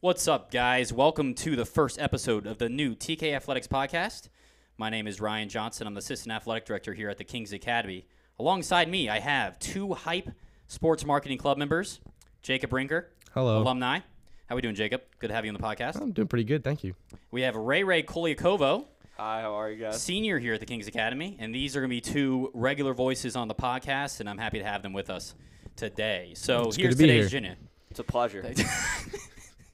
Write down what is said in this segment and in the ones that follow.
What's up, guys? Welcome to the first episode of the new TK Athletics podcast. My name is Ryan Johnson. I'm the assistant athletic director here at the Kings Academy. Alongside me, I have two hype sports marketing club members, Jacob Rinker, Hello. alumni. How are we doing, Jacob? Good to have you on the podcast. I'm doing pretty good, thank you. We have Ray Ray Koliakovo, Hi, how are you guys? senior here at the Kings Academy, and these are going to be two regular voices on the podcast, and I'm happy to have them with us today. So It's good here's to be today's here. agenda. It's a pleasure.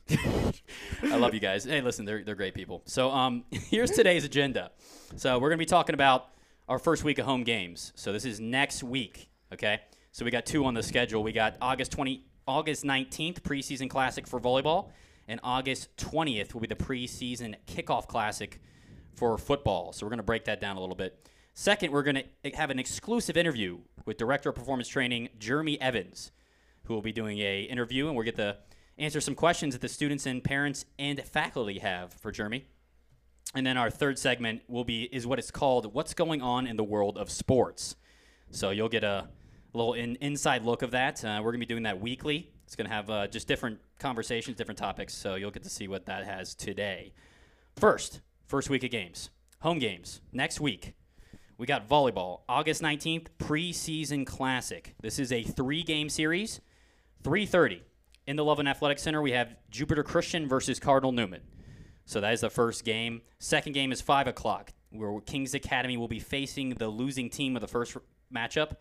I love you guys. Hey, listen, they're, they're great people. So um, here's today's agenda. So we're going to be talking about our first week of home games. So this is next week, okay? So we got two on the schedule. We got August 20, August 19th preseason classic for volleyball, and August 20th will be the preseason kickoff classic for football. So we're going to break that down a little bit. Second, we're going to have an exclusive interview with Director of Performance Training Jeremy Evans who will be doing a interview, and we'll get to answer some questions that the students and parents and faculty have for Jeremy. And then our third segment will be is what it's called "What's Going On in the World of Sports." So you'll get a little in, inside look of that. Uh, we're gonna be doing that weekly. It's gonna have uh, just different conversations, different topics. So you'll get to see what that has today. First, first week of games, home games next week. We got volleyball, August 19th, preseason classic. This is a three-game series. 3:30 in the Loveland Athletic Center. We have Jupiter Christian versus Cardinal Newman. So that is the first game. Second game is five o'clock, where Kings Academy will be facing the losing team of the first matchup.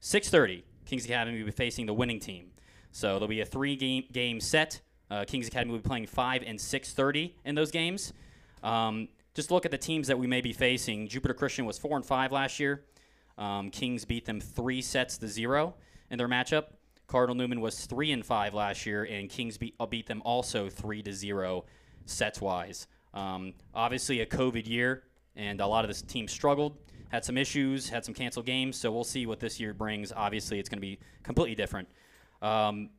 6:30, Kings Academy will be facing the winning team. So there'll be a three-game game set. Uh, Kings Academy will be playing five and 6:30 in those games. Um, just look at the teams that we may be facing. Jupiter Christian was four and five last year. Um, Kings beat them three sets to zero in their matchup. Cardinal Newman was three and five last year, and Kings beat, uh, beat them also three to zero sets wise. Um, obviously, a COVID year, and a lot of this team struggled, had some issues, had some canceled games. So we'll see what this year brings. Obviously, it's going to be completely different. Um,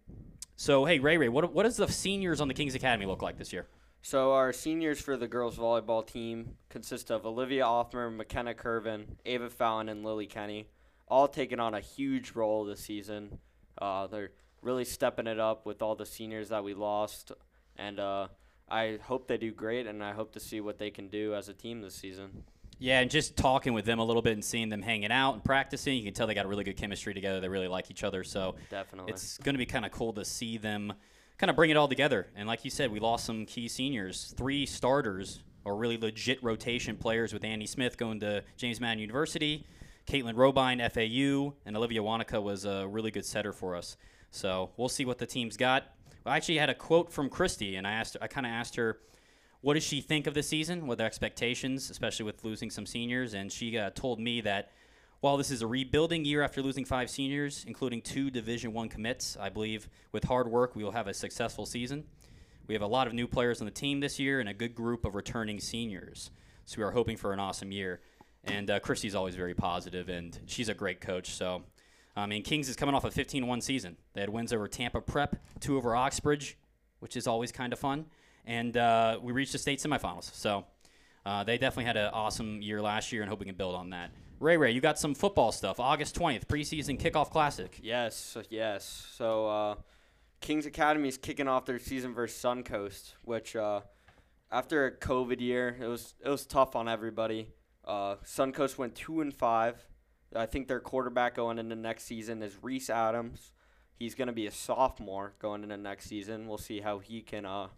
so hey, Ray Ray, what what does the seniors on the Kings Academy look like this year? So our seniors for the girls volleyball team consist of Olivia Offmer, McKenna Curvin, Ava Fallon, and Lily Kenny, all taking on a huge role this season. Uh, they're really stepping it up with all the seniors that we lost, and uh, I hope they do great, and I hope to see what they can do as a team this season. Yeah, and just talking with them a little bit and seeing them hanging out and practicing, you can tell they got a really good chemistry together. They really like each other. So Definitely. it's going to be kind of cool to see them kind of bring it all together. And like you said, we lost some key seniors, three starters or really legit rotation players with Andy Smith going to James Madison University, Caitlin Robine, FAU, and Olivia Wanaka was a really good setter for us. So we'll see what the team's got. I actually had a quote from Christy, and I asked, I kind of asked her, what does she think of the season? What are expectations, especially with losing some seniors? And she uh, told me that while this is a rebuilding year after losing five seniors, including two Division One commits, I believe with hard work we will have a successful season. We have a lot of new players on the team this year and a good group of returning seniors. So we are hoping for an awesome year. And uh, Christy's always very positive, and she's a great coach. So, I mean, Kings is coming off a 15-1 season. They had wins over Tampa Prep, two over Oxbridge, which is always kind of fun, and uh, we reached the state semifinals. So, uh, they definitely had an awesome year last year, and hope we can build on that. Ray Ray, you got some football stuff. August 20th, preseason kickoff classic. Yes, yes. So uh, Kings Academy is kicking off their season versus Suncoast, which uh, after a COVID year, it was it was tough on everybody. Uh, Suncoast went two and five. I think their quarterback going into next season is Reese Adams. He's going to be a sophomore going into next season. We'll see how he can uh,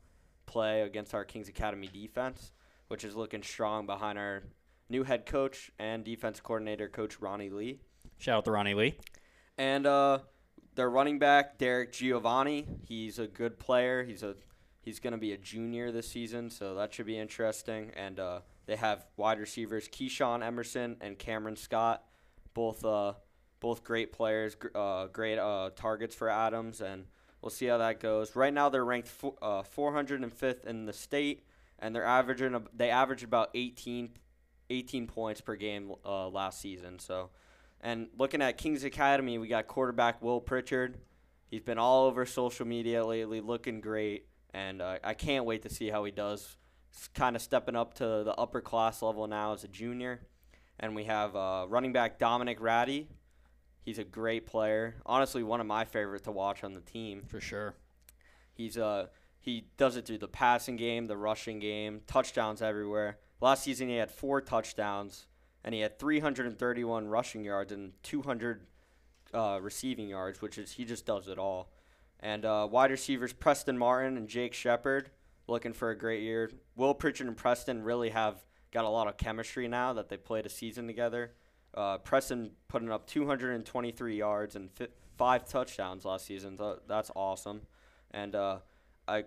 play against our Kings Academy defense, which is looking strong behind our new head coach and defense coordinator, Coach Ronnie Lee. Shout out to Ronnie Lee. And uh, their running back Derek Giovanni, he's a good player. He's a he's going to be a junior this season, so that should be interesting. And uh, they have wide receivers Keyshawn Emerson and Cameron Scott, both uh, both great players, uh, great uh, targets for Adams, and we'll see how that goes. Right now, they're ranked fo- uh, 405th in the state, and they're averaging ab- they averaged about 18, 18 points per game uh, last season. So. And looking at Kings Academy, we got quarterback Will Pritchard. He's been all over social media lately, looking great, and uh, I can't wait to see how he does. Kind of stepping up to the upper class level now as a junior. And we have uh, running back Dominic Ratty. He's a great player. Honestly, one of my favorite to watch on the team. For sure. He's uh he does it through the passing game, the rushing game, touchdowns everywhere. Last season he had four touchdowns and he had 331 rushing yards and 200 uh, receiving yards, which is he just does it all. And uh, wide receivers Preston Martin and Jake Shepard looking for a great year. Will Pritchard and Preston really have got a lot of chemistry now that they played a season together. Uh, Preston putting up 223 yards and fi- five touchdowns last season. Th- that's awesome. And uh,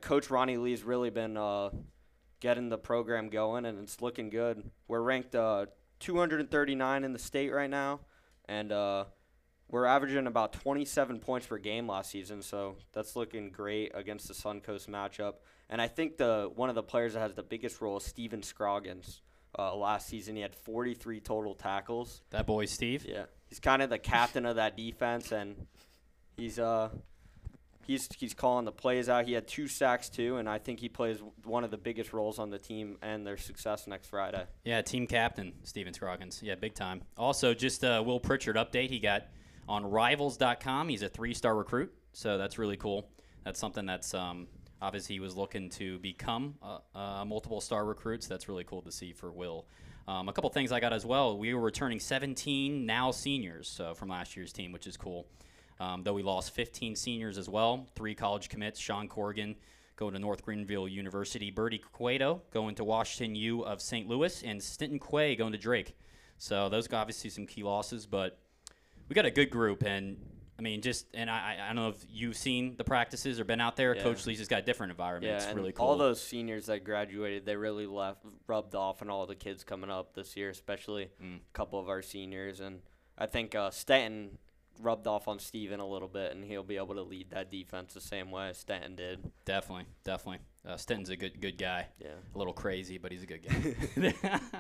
Coach Ronnie Lee's really been uh, getting the program going, and it's looking good. We're ranked uh, 239 in the state right now, and uh, we're averaging about 27 points per game last season. So that's looking great against the Suncoast matchup. And I think the one of the players that has the biggest role is Steven Scroggins. Uh, last season, he had 43 total tackles. That boy, Steve. Yeah, he's kind of the captain of that defense, and he's uh he's he's calling the plays out. He had two sacks too, and I think he plays one of the biggest roles on the team and their success next Friday. Yeah, team captain Steven Scroggins. Yeah, big time. Also, just a Will Pritchard update. He got on Rivals.com. He's a three-star recruit, so that's really cool. That's something that's um, obviously he was looking to become a, a multiple star recruits. That's really cool to see for Will. Um, a couple things I got as well. We were returning 17 now seniors so from last year's team, which is cool. Um, though we lost 15 seniors as well, three college commits. Sean Corrigan going to North Greenville University, Bertie Cueto going to Washington U of St. Louis, and Stinton Quay going to Drake. So those are obviously some key losses, but we got a good group, and I mean, just and I, I don't know if you've seen the practices or been out there. Yeah. Coach Lee's just got a different environment. Yeah, it's really cool. all those seniors that graduated, they really left rubbed off on all the kids coming up this year, especially Mm. a couple of our seniors. And I think uh, Stanton rubbed off on Steven a little bit, and he'll be able to lead that defense the same way Stanton did. definitely, definitely. Uh, Stinton's a good good guy. Yeah. A little crazy, but he's a good guy.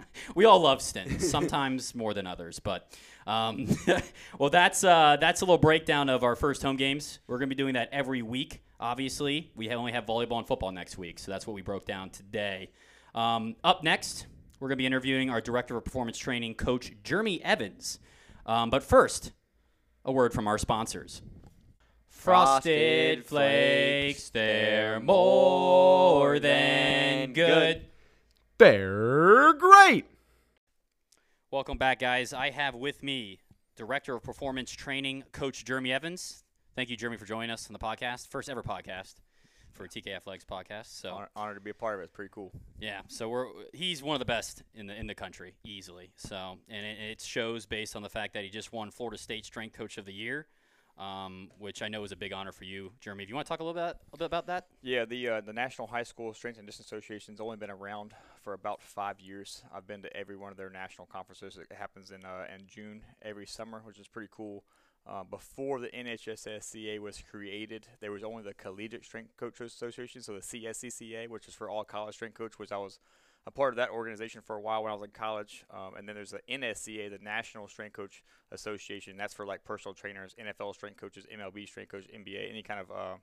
we all love Stinton, sometimes more than others. But um, well, that's uh, that's a little breakdown of our first home games. We're gonna be doing that every week. Obviously, we only have volleyball and football next week, so that's what we broke down today. Um, up next, we're gonna be interviewing our director of performance training, Coach Jeremy Evans. Um, but first, a word from our sponsors. Frosted Flakes, they're more than good. They're great. Welcome back, guys. I have with me Director of Performance Training, Coach Jeremy Evans. Thank you, Jeremy, for joining us on the podcast. First ever podcast for TK Athletics podcast. So Honor, honored to be a part of it. It's pretty cool. yeah, so we're he's one of the best in the in the country easily. So and it, it shows based on the fact that he just won Florida State Strength Coach of the Year, um, which I know is a big honor for you, Jeremy. If you want to talk a little bit a bit about that, Yeah, the uh, the National High School Strength and Distance Association's only been around for about five years. I've been to every one of their national conferences. It happens in uh, in June every summer, which is pretty cool. Uh, before the NHSSCA was created, there was only the Collegiate Strength Coaches Association, so the CSCCA, which is for all college strength coaches, which I was a part of that organization for a while when I was in college. Um, and then there's the NSCA, the National Strength Coach Association. That's for like personal trainers, NFL strength coaches, MLB strength coaches, NBA, any kind of uh,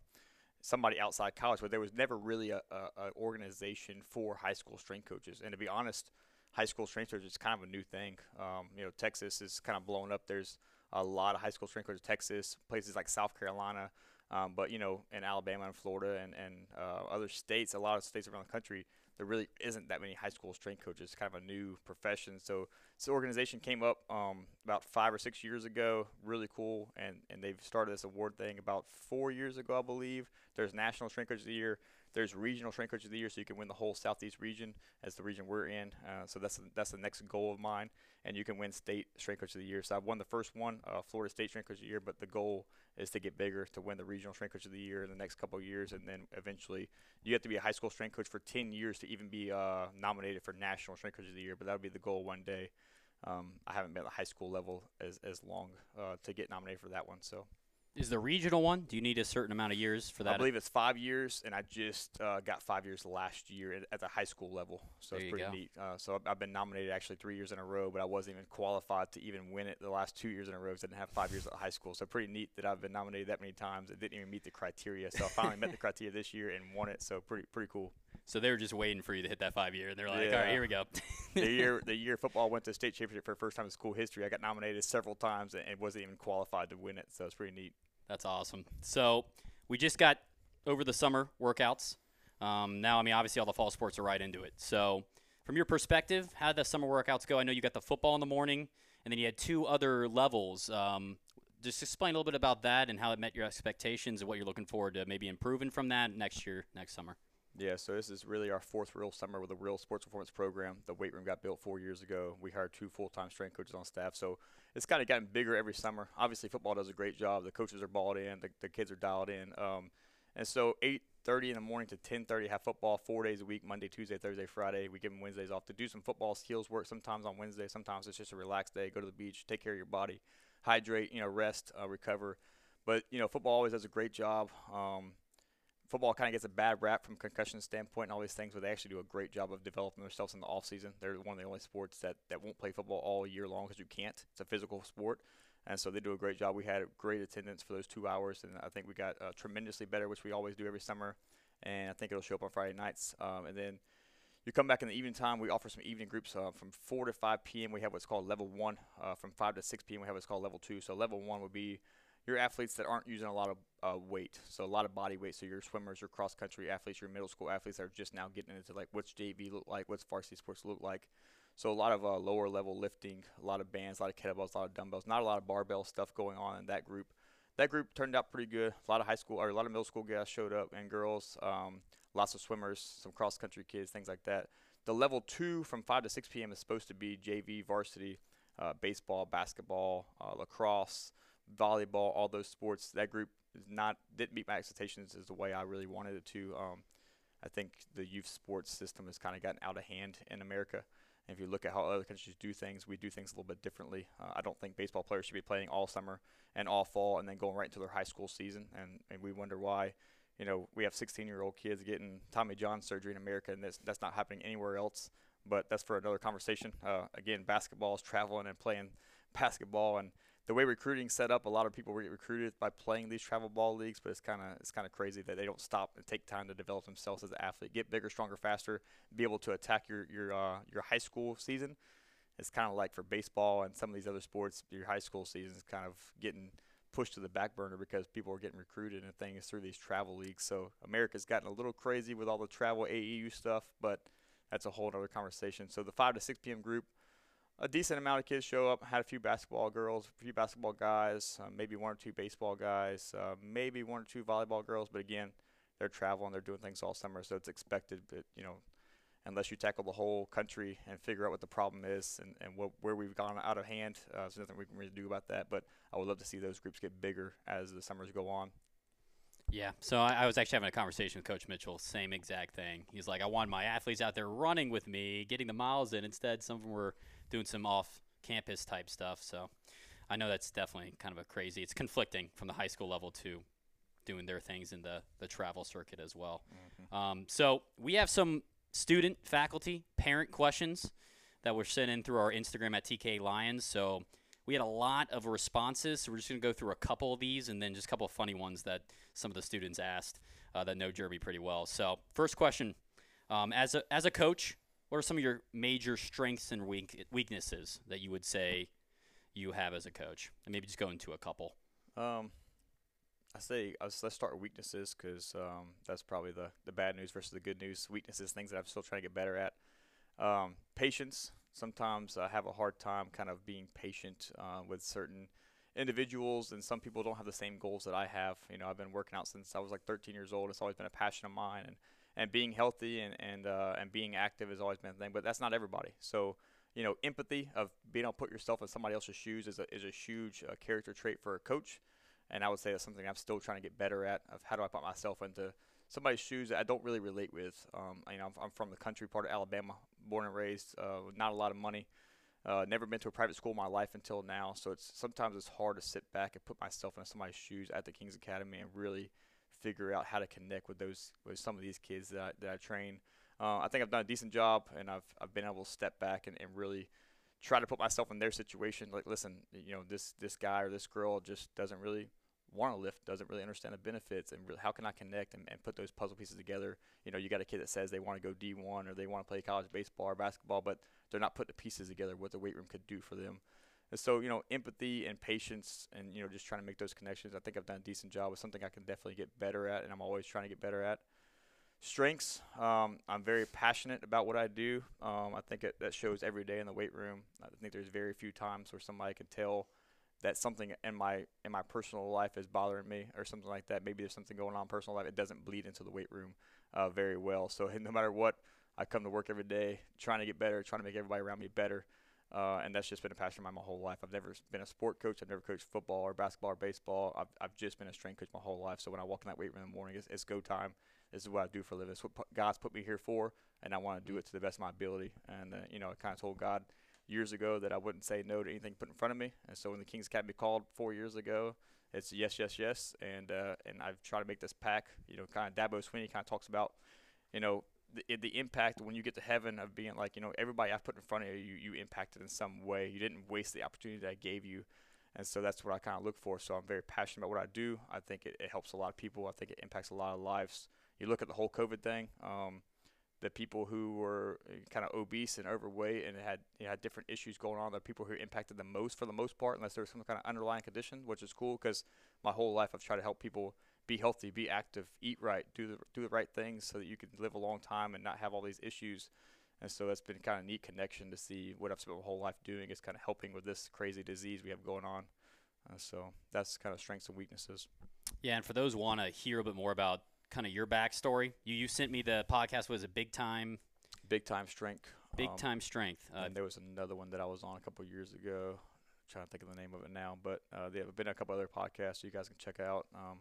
somebody outside college. But there was never really a, a, a organization for high school strength coaches. And to be honest, high school strength coaches is kind of a new thing. Um, you know, Texas is kind of blown up. There's a lot of high school strength coaches, in Texas, places like South Carolina. Um, but you know, in Alabama and Florida and and uh, other states, a lot of states around the country, there really isn't that many high school strength coaches. Kind of a new profession. So this organization came up um, about five or six years ago. Really cool, and and they've started this award thing about four years ago, I believe. There's National Strength Coach of the Year. There's Regional Strength Coach of the Year, so you can win the whole Southeast region as the region we're in. Uh, so that's that's the next goal of mine, and you can win State Strength Coach of the Year. So I've won the first one, uh, Florida State Strength Coach of the Year, but the goal is to get bigger to win the Regional Strength Coach of the Year in the next couple of years, and then eventually you have to be a high school strength coach for 10 years to even be uh, nominated for National Strength Coach of the Year. But that would be the goal one day. Um, I haven't been at the high school level as, as long uh, to get nominated for that one. So is the regional one? Do you need a certain amount of years for that? I believe it's five years, and I just uh, got five years last year at, at the high school level. So There it's pretty go. neat. Uh, so I've, I've been nominated actually three years in a row, but I wasn't even qualified to even win it the last two years in a row 'cause I didn't have five years at high school. So pretty neat that I've been nominated that many times. It didn't even meet the criteria. So I finally met the criteria this year and won it. So pretty pretty cool. So they were just waiting for you to hit that five year, and they're like, all right, here we go. the year the year football went to state championship for the first time in school history, I got nominated several times and, and wasn't even qualified to win it. So it's pretty neat. That's awesome. So we just got over the summer workouts. Um, now, I mean, obviously, all the fall sports are right into it. So, from your perspective, how did the summer workouts go? I know you got the football in the morning, and then you had two other levels. Um, just explain a little bit about that and how it met your expectations and what you're looking forward to maybe improving from that next year, next summer. Yeah, so this is really our fourth real summer with a real sports performance program. The weight room got built four years ago. We hired two full-time strength coaches on staff, so it's kind of gotten bigger every summer. Obviously, football does a great job. The coaches are balled in. The, the kids are dialed in. Um, and so 8:30 in the morning to 10:30 have football four days a week: Monday, Tuesday, Thursday, Friday. We give them Wednesdays off to do some football skills work. Sometimes on Wednesday, sometimes it's just a relaxed day. Go to the beach, take care of your body, hydrate, you know, rest, uh, recover. But you know, football always does a great job. Um, football kind of gets a bad rap from concussion standpoint and all these things, but they actually do a great job of developing themselves in the off season. They're one of the only sports that, that won't play football all year long because you can't. It's a physical sport, and so they do a great job. We had great attendance for those two hours, and I think we got uh, tremendously better, which we always do every summer. And I think it'll show up on Friday nights, um, and then. You come back in the evening time. We offer some evening groups uh, from 4 to 5 p.m. We have what's called level one. Uh, from 5 to 6 p.m. We have what's called level two. So level one would be your athletes that aren't using a lot of uh, weight, so a lot of body weight. So your swimmers, your cross country athletes, your middle school athletes that are just now getting into like what's JV look like, what's varsity sports look like. So a lot of uh, lower level lifting, a lot of bands, a lot of kettlebells, a lot of dumbbells, not a lot of barbell stuff going on in that group. That group turned out pretty good. A lot of high school or a lot of middle school guys showed up and girls. Um, lots of swimmers, some cross country kids, things like that. The level two from 5 to 6 p.m. is supposed to be JV, varsity, uh, baseball, basketball, uh, lacrosse, volleyball, all those sports. That group is not didn't meet my expectations as the way I really wanted it to. Um, I think the youth sports system has kind of gotten out of hand in America. And if you look at how other countries do things, we do things a little bit differently. Uh, I don't think baseball players should be playing all summer and all fall and then going right into their high school season. And, and we wonder why you know, we have 16 year old kids getting Tommy John surgery in America, and that's, that's not happening anywhere else. But that's for another conversation. Uh, again, basketball is traveling and playing basketball, and the way recruiting set up, a lot of people get recruited by playing these travel ball leagues. But it's kind of it's kind of crazy that they don't stop and take time to develop themselves as an athlete, get bigger, stronger, faster, be able to attack your your uh, your high school season. It's kind of like for baseball and some of these other sports, your high school season is kind of getting pushed to the back burner because people are getting recruited and things through these travel leagues. So America's gotten a little crazy with all the travel AAU stuff, but that's a whole other conversation. So the 5 to 6 p.m. group, a decent amount of kids show up. Had a few basketball girls, a few basketball guys, uh, maybe one or two baseball guys, uh, maybe one or two volleyball girls. But again, they're traveling, they're doing things all summer, so it's expected that you know unless you tackle the whole country and figure out what the problem is and, and what, where we've gone out of hand. Uh, there's nothing we can really do about that, but I would love to see those groups get bigger as the summers go on. Yeah, so I, I was actually having a conversation with Coach Mitchell, same exact thing. He's like, I want my athletes out there running with me, getting the miles in. Instead, some of them were doing some off-campus type stuff. So I know that's definitely kind of a crazy. It's conflicting from the high school level to doing their things in the the travel circuit as well. Mm-hmm. Um, so we have some student, faculty, parent questions that were sent in through our Instagram at TK Lions. So we had a lot of responses. So we're just going to go through a couple of these and then just a couple of funny ones that some of the students asked uh, that know Jerby pretty well. So first question: um, as a as a coach, what are some of your major strengths and weak, weaknesses that you would say you have as a coach? And maybe just go into a couple. Um, I say let's, start with weaknesses because um, that's probably the, the bad news versus the good news. Weaknesses, things that I'm still trying to get better at. Um, patience. Sometimes I have a hard time kind of being patient uh, with certain individuals, and some people don't have the same goals that I have. You know, I've been working out since I was like 13 years old. It's always been a passion of mine, and and being healthy and and uh, and being active has always been a thing. But that's not everybody. So you know, empathy of being able to put yourself in somebody else's shoes is a is a huge uh, character trait for a coach and I would say that's something I'm still trying to get better at. Of how do I put myself into somebody's shoes that I don't really relate with. Um, you know, I'm, I'm, from the country part of Alabama, born and raised, uh, not a lot of money. Uh, never been to a private school in my life until now, so it's sometimes it's hard to sit back and put myself in somebody's shoes at the Kings Academy and really figure out how to connect with those with some of these kids that I, that I train. Uh, I think I've done a decent job, and I've I've been able to step back and, and really try to put myself in their situation. Like, listen, you know, this this guy or this girl just doesn't really want to lift doesn't really understand the benefits and really how can I connect and, and put those puzzle pieces together. You know, you got a kid that says they want to go D1 or they want to play college baseball or basketball, but they're not putting the pieces together what the weight room could do for them. And so, you know, empathy and patience and, you know, just trying to make those connections. I think I've done a decent job with something I can definitely get better at and I'm always trying to get better at. Strengths. Um, I'm very passionate about what I do. Um, I think it, that shows every day in the weight room. I think there's very few times where somebody can tell that something in my in my personal life is bothering me or something like that. Maybe there's something going on in personal life. It doesn't bleed into the weight room uh, very well. So no matter what, I come to work every day trying to get better, trying to make everybody around me better. Uh, and that's just been a passion of mine my whole life. I've never been a sport coach. I've never coached football or basketball or baseball. I've, I've just been a strength coach my whole life. So when I walk in that weight room in the morning, it's, it's go time. This is what I do for a living. It's what God's put me here for, and I want to do it to the best of my ability. And uh, you know, I kind of told God years ago that I wouldn't say no to anything put in front of me. And so when the Kings Academy called four years ago, it's yes, yes, yes. And uh, and I've tried to make this pack. You know, kind of Dabo Swinney kind of talks about, you know, the, the impact when you get to heaven of being like, you know, everybody I've put in front of you, you, you impacted in some way. You didn't waste the opportunity that I gave you. And so that's what I kind of look for. So I'm very passionate about what I do. I think it, it helps a lot of people. I think it impacts a lot of lives. You look at the whole COVID thing, um, the people who were uh, kind of obese and overweight and had you know, had different issues going on, the people who impacted the most for the most part, unless there was some kind of underlying condition, which is cool because my whole life I've tried to help people – be healthy, be active, eat right, do the do the right things so that you can live a long time and not have all these issues. And so that's been kind of neat connection to see what I've spent my whole life doing is kind of helping with this crazy disease we have going on. Uh, so that's kind of strengths and weaknesses. Yeah, and for those who want to hear a bit more about kind of your backstory, you you sent me the podcast was a big time, big time strength, big um, time strength. Uh, and there was another one that I was on a couple years ago. I'm trying to think of the name of it now, but uh, there have been a couple other podcasts you guys can check out. Um,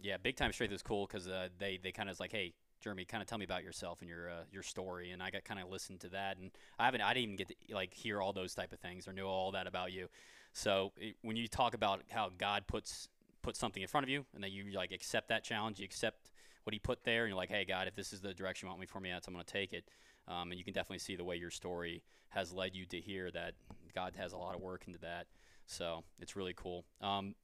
yeah, big time strength is cool because uh, they they kind of like, hey, Jeremy, kind of tell me about yourself and your uh, your story, and I got kind of listened to that, and I haven't, I didn't even get to like hear all those type of things or know all that about you. So it, when you talk about how God puts puts something in front of you, and then you like accept that challenge, you accept what He put there, and you're like, hey, God, if this is the direction you want me for me, that's I'm going to take it. Um, and you can definitely see the way your story has led you to hear that God has a lot of work into that. So it's really cool. Um,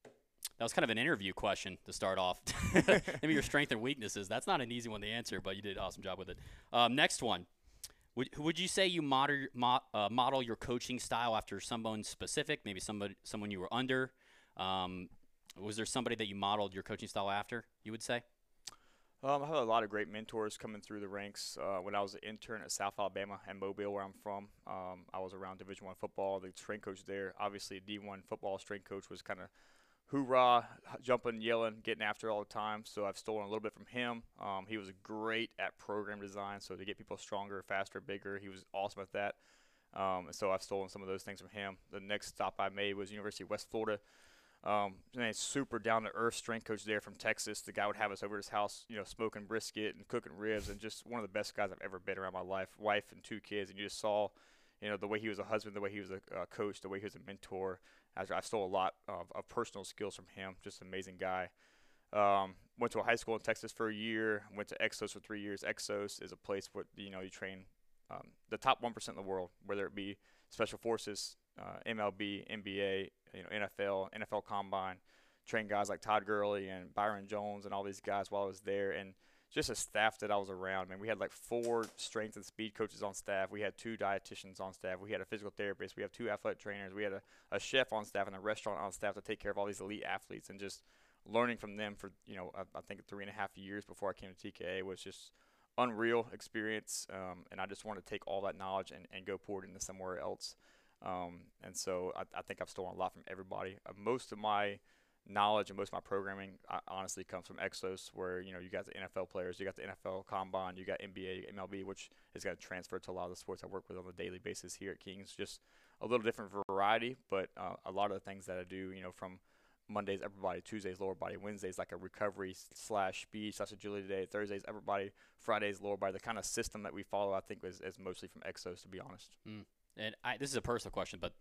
that was kind of an interview question to start off. Maybe your strengths and weaknesses. That's not an easy one to answer, but you did an awesome job with it. Um, next one. Would, would you say you model, mo, uh, model your coaching style after someone specific, maybe somebody, someone you were under? Um, was there somebody that you modeled your coaching style after, you would say? Um, I have a lot of great mentors coming through the ranks. Uh, when I was an intern at South Alabama and Mobile, where I'm from, um, I was around Division One football. The strength coach there, obviously D1 football strength coach, was kind of hoorah, jumping, yelling, getting after all the time. So I've stolen a little bit from him. Um, he was great at program design, so to get people stronger, faster, bigger, he was awesome at that. Um, so I've stolen some of those things from him. The next stop I made was University of West Florida. Um, man, super down to earth strength coach there from Texas. The guy would have us over his house, you know, smoking brisket and cooking ribs, and just one of the best guys I've ever been around my life. Wife and two kids, and you just saw, you know, the way he was a husband, the way he was a, a coach, the way he was a mentor. I stole a lot of, of personal skills from him. Just an amazing guy. Um, went to a high school in Texas for a year. Went to Exos for three years. Exos is a place where you know you train um, the top one percent in the world, whether it be special forces, uh, MLB, NBA, you know NFL, NFL Combine. Train guys like Todd Gurley and Byron Jones and all these guys while I was there, and just a staff that I was around. Man, we had like four strength and speed coaches on staff. We had two dietitians on staff. We had a physical therapist. We have two athletic trainers. We had a, a chef on staff and a restaurant on staff to take care of all these elite athletes. And just learning from them for you know I, I think three and a half years before I came to TKA was just unreal experience. Um, and I just wanted to take all that knowledge and, and go pour it into somewhere else. Um, and so I, I, think I've stolen a lot from everybody. Uh, most of my knowledge and most of my programming honestly comes from Exos, where you know you got the NFL players, you got the NFL Combine, you got NBA, MLB, which is going to transfer to a lot of the sports I work with on a daily basis here at Kings. Just a little different variety, but uh, a lot of the things that I do, you know, from Mondays upper body, Tuesdays lower body, Wednesdays like a recovery slash speed slash agility day, Thursdays upper body, Fridays lower body. The kind of system that we follow, I think, is, is mostly from Exos, to be honest. Mm. And I, this is a personal question, but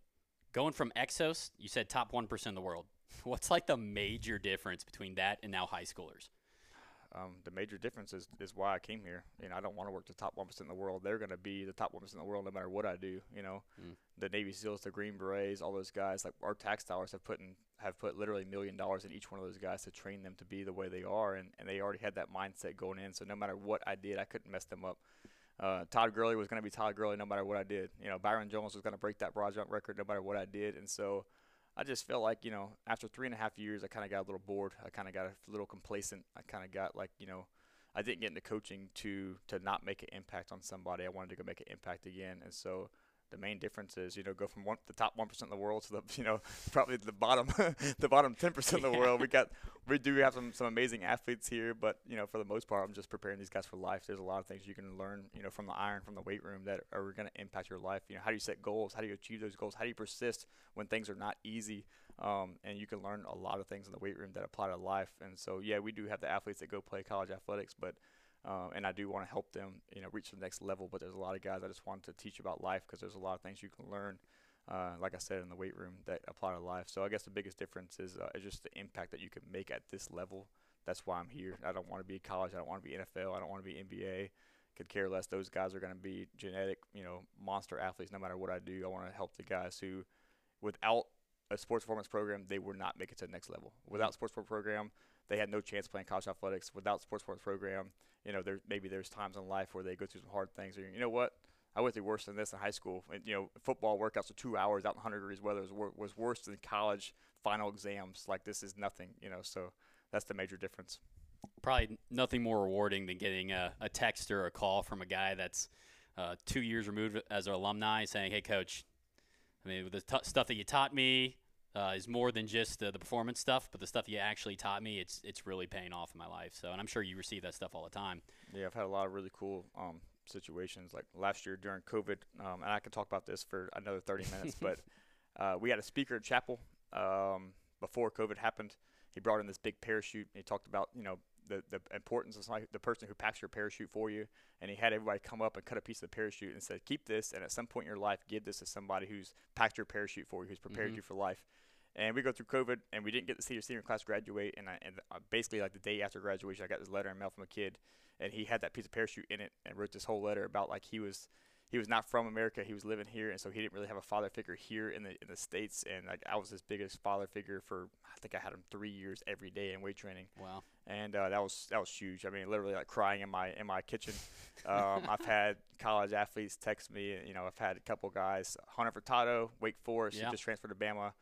going from Exos, you said top one percent in the world. What's like the major difference between that and now high schoolers? Um, the major difference is, is why I came here. You know, I don't want to work the top one percent in the world. They're going to be the top one percent in the world no matter what I do. You know, mm. the Navy SEALs, the Green Berets, all those guys. Like our tax dollars have put in have put literally a million dollars in each one of those guys to train them to be the way they are, and, and they already had that mindset going in. So no matter what I did, I couldn't mess them up. Uh, Todd Gurley was going to be Todd Gurley no matter what I did. You know, Byron Jones was going to break that broad jump record no matter what I did, and so I just felt like, you know, after three and a half years, I kind of got a little bored. I kind of got a little complacent. I kind of got like, you know, I didn't get into coaching to to not make an impact on somebody. I wanted to go make an impact again, and so the main difference is you know go from one, the top one percent of the world to the you know probably the bottom the bottom ten percent of the world. We got we do have some some amazing athletes here, but you know for the most part, I'm just preparing these guys for life. There's a lot of things you can learn you know from the iron from the weight room that are going to impact your life. You know how do you set goals? How do you achieve those goals? How do you persist when things are not easy? Um, and you can learn a lot of things in the weight room that apply to life. And so yeah, we do have the athletes that go play college athletics, but uh, and I do want to help them, you know, reach the next level. But there's a lot of guys I just wanted to teach about life because there's a lot of things you can learn, uh, like I said, in the weight room that apply to life. So I guess the biggest difference is, uh, is just the impact that you can make at this level. That's why I'm here. I don't want to be college. I don't want to be NFL. I don't want to be NBA. Could care less. Those guys are going to be genetic, you know, monster athletes no matter what I do. I want to help the guys who, without a sports performance program, they would not make it to the next level. Without sports performance program, they had no chance playing college athletics. Without sports sports program, you know, there maybe there's times in life where they go through some hard things. Or you know what, I went through worse than this in high school. And, you know, football workouts for two hours out in 100 degrees weather was, was worse than college final exams. Like this is nothing, you know. So that's the major difference. Probably nothing more rewarding than getting a, a text or a call from a guy that's uh, two years removed as an alumni saying, "Hey, coach, I mean, the t- stuff that you taught me, uh, is more than just uh, the performance stuff, but the stuff you actually taught me, it's it's really paying off in my life. So, and I'm sure you receive that stuff all the time. Yeah, I've had a lot of really cool um, situations. Like last year during COVID, um, and I could talk about this for another 30 minutes, but uh, we had a speaker at chapel um, before COVID happened. He brought in this big parachute. he talked about you know the, the importance of the person who packs your parachute for you. And he had everybody come up and cut a piece of the parachute and said, keep this. And at some point in your life, give this to somebody who's packed your parachute for you, who's prepared mm-hmm. you for life. And we go through COVID, and we didn't get to see your senior class graduate. And, I, and uh, basically, like the day after graduation, I got this letter in mail from a kid, and he had that piece of parachute in it, and wrote this whole letter about like he was he was not from America. He was living here, and so he didn't really have a father figure here in the in the states. And like I was his biggest father figure for I think I had him three years every day in weight training. Wow. And uh, that was that was huge. I mean, literally like crying in my in my kitchen. Um, I've had college athletes text me. You know, I've had a couple guys. Hunter Furtado, Wake Forest. Yeah. He just transferred to Bama.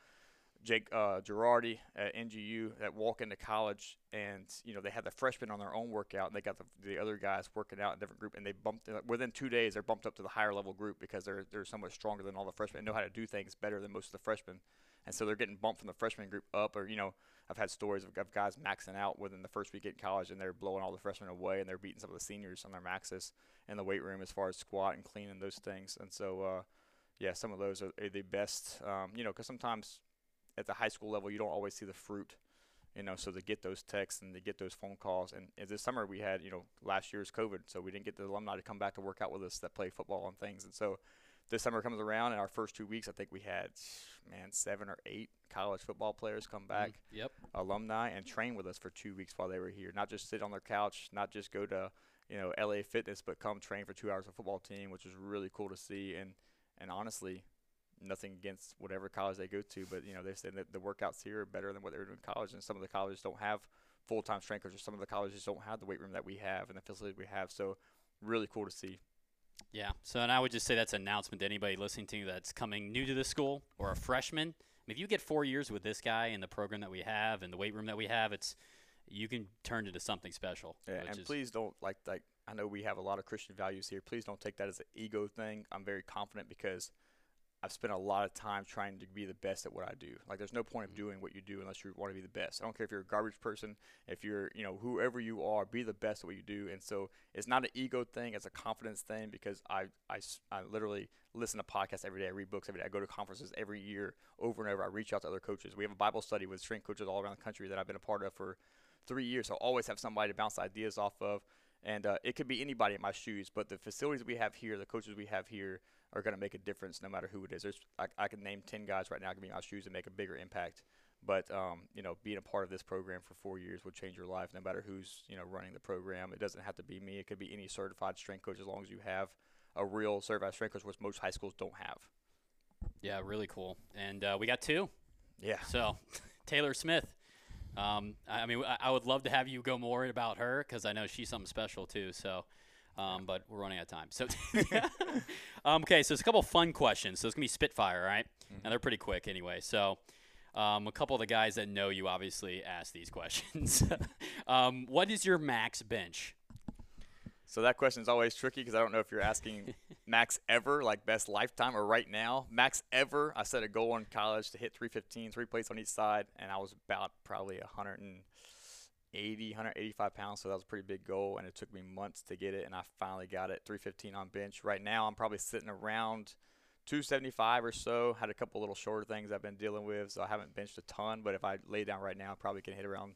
Jake uh, Girardi at NGU that walk into college and you know they had the freshmen on their own workout and they got the, the other guys working out in a different group and they bumped uh, within two days they're bumped up to the higher level group because they're they're so much stronger than all the freshmen and know how to do things better than most of the freshmen. And so they're getting bumped from the freshman group up or you know I've had stories of, of guys maxing out within the first week at college and they're blowing all the freshmen away and they're beating some of the seniors on their maxes in the weight room as far as squat and clean and those things. And so uh, yeah some of those are, are the best um, you know because sometimes at the high school level, you don't always see the fruit, you know. So to get those texts and to get those phone calls, and, and this summer we had, you know, last year's COVID, so we didn't get the alumni to come back to work out with us that play football and things, and so this summer comes around, and our first two weeks, I think we had, man, seven or eight college football players come mm-hmm. back, mm, yep, alumni, and train with us for two weeks while they were here. Not just sit on their couch, not just go to, you know, LA Fitness, but come train for two hours of football team, which was really cool to see. And and honestly, nothing against whatever college they go to, but you know they said that the workouts here are better than what they were doing in college, and some of the colleges don't have full time strength coaches. Some of the colleges don't have the weight room that we have and the facility we have. So really cool to see. Yeah. So and I would just say that's an announcement to anybody listening to you that's coming new to the school or a freshman. if you get four years with this guy in the program that we have and the weight room that we have, it's you can turn into something special. Yeah, and please don't like like I know we have a lot of Christian values here. Please don't take that as an ego thing. I'm very confident because I've spent a lot of time trying to be the best at what I do. Like, there's no point of mm-hmm. doing what you do unless you want to be the best. I don't care if you're a garbage person, if you're, you know, whoever you are, be the best at what you do. And so it's not an ego thing, it's a confidence thing because I, I, I literally listen to podcasts every day, I read books every day, I go to conferences every year over and over. I reach out to other coaches. We have a Bible study with strength coaches all around the country that I've been a part of for three years. So I always have somebody to bounce ideas off of. And uh, it could be anybody in my shoes, but the facilities we have here, the coaches we have here, are going to make a difference no matter who it is. There's, I, I can name 10 guys right now can be in my shoes and make a bigger impact. But, um, you know, being a part of this program for four years would change your life no matter who's, you know, running the program. It doesn't have to be me. It could be any certified strength coach as long as you have a real certified strength coach, which most high schools don't have. Yeah, really cool. And uh, we got two. Yeah. So, Taylor Smith. Um, I mean, I would love to have you go more about her because I know she's something special too. So, um, but we're running out of time. So, um, okay, so it's a couple fun questions. So it's gonna be Spitfire, right? Mm-hmm. And they're pretty quick anyway. So, um, a couple of the guys that know you obviously ask these questions. Um, what is your max bench? So that question is always tricky because I don't know if you're asking max ever, like best lifetime, or right now. Max ever, I set a goal in college to hit 315, three plates on each side, and I was about probably 180, 185 pounds. So that was a pretty big goal, and it took me months to get it, and I finally got it 315 on bench. Right now, I'm probably sitting around 275 or so. Had a couple little shorter things I've been dealing with, so I haven't benched a ton. But if I lay down right now, I probably can hit around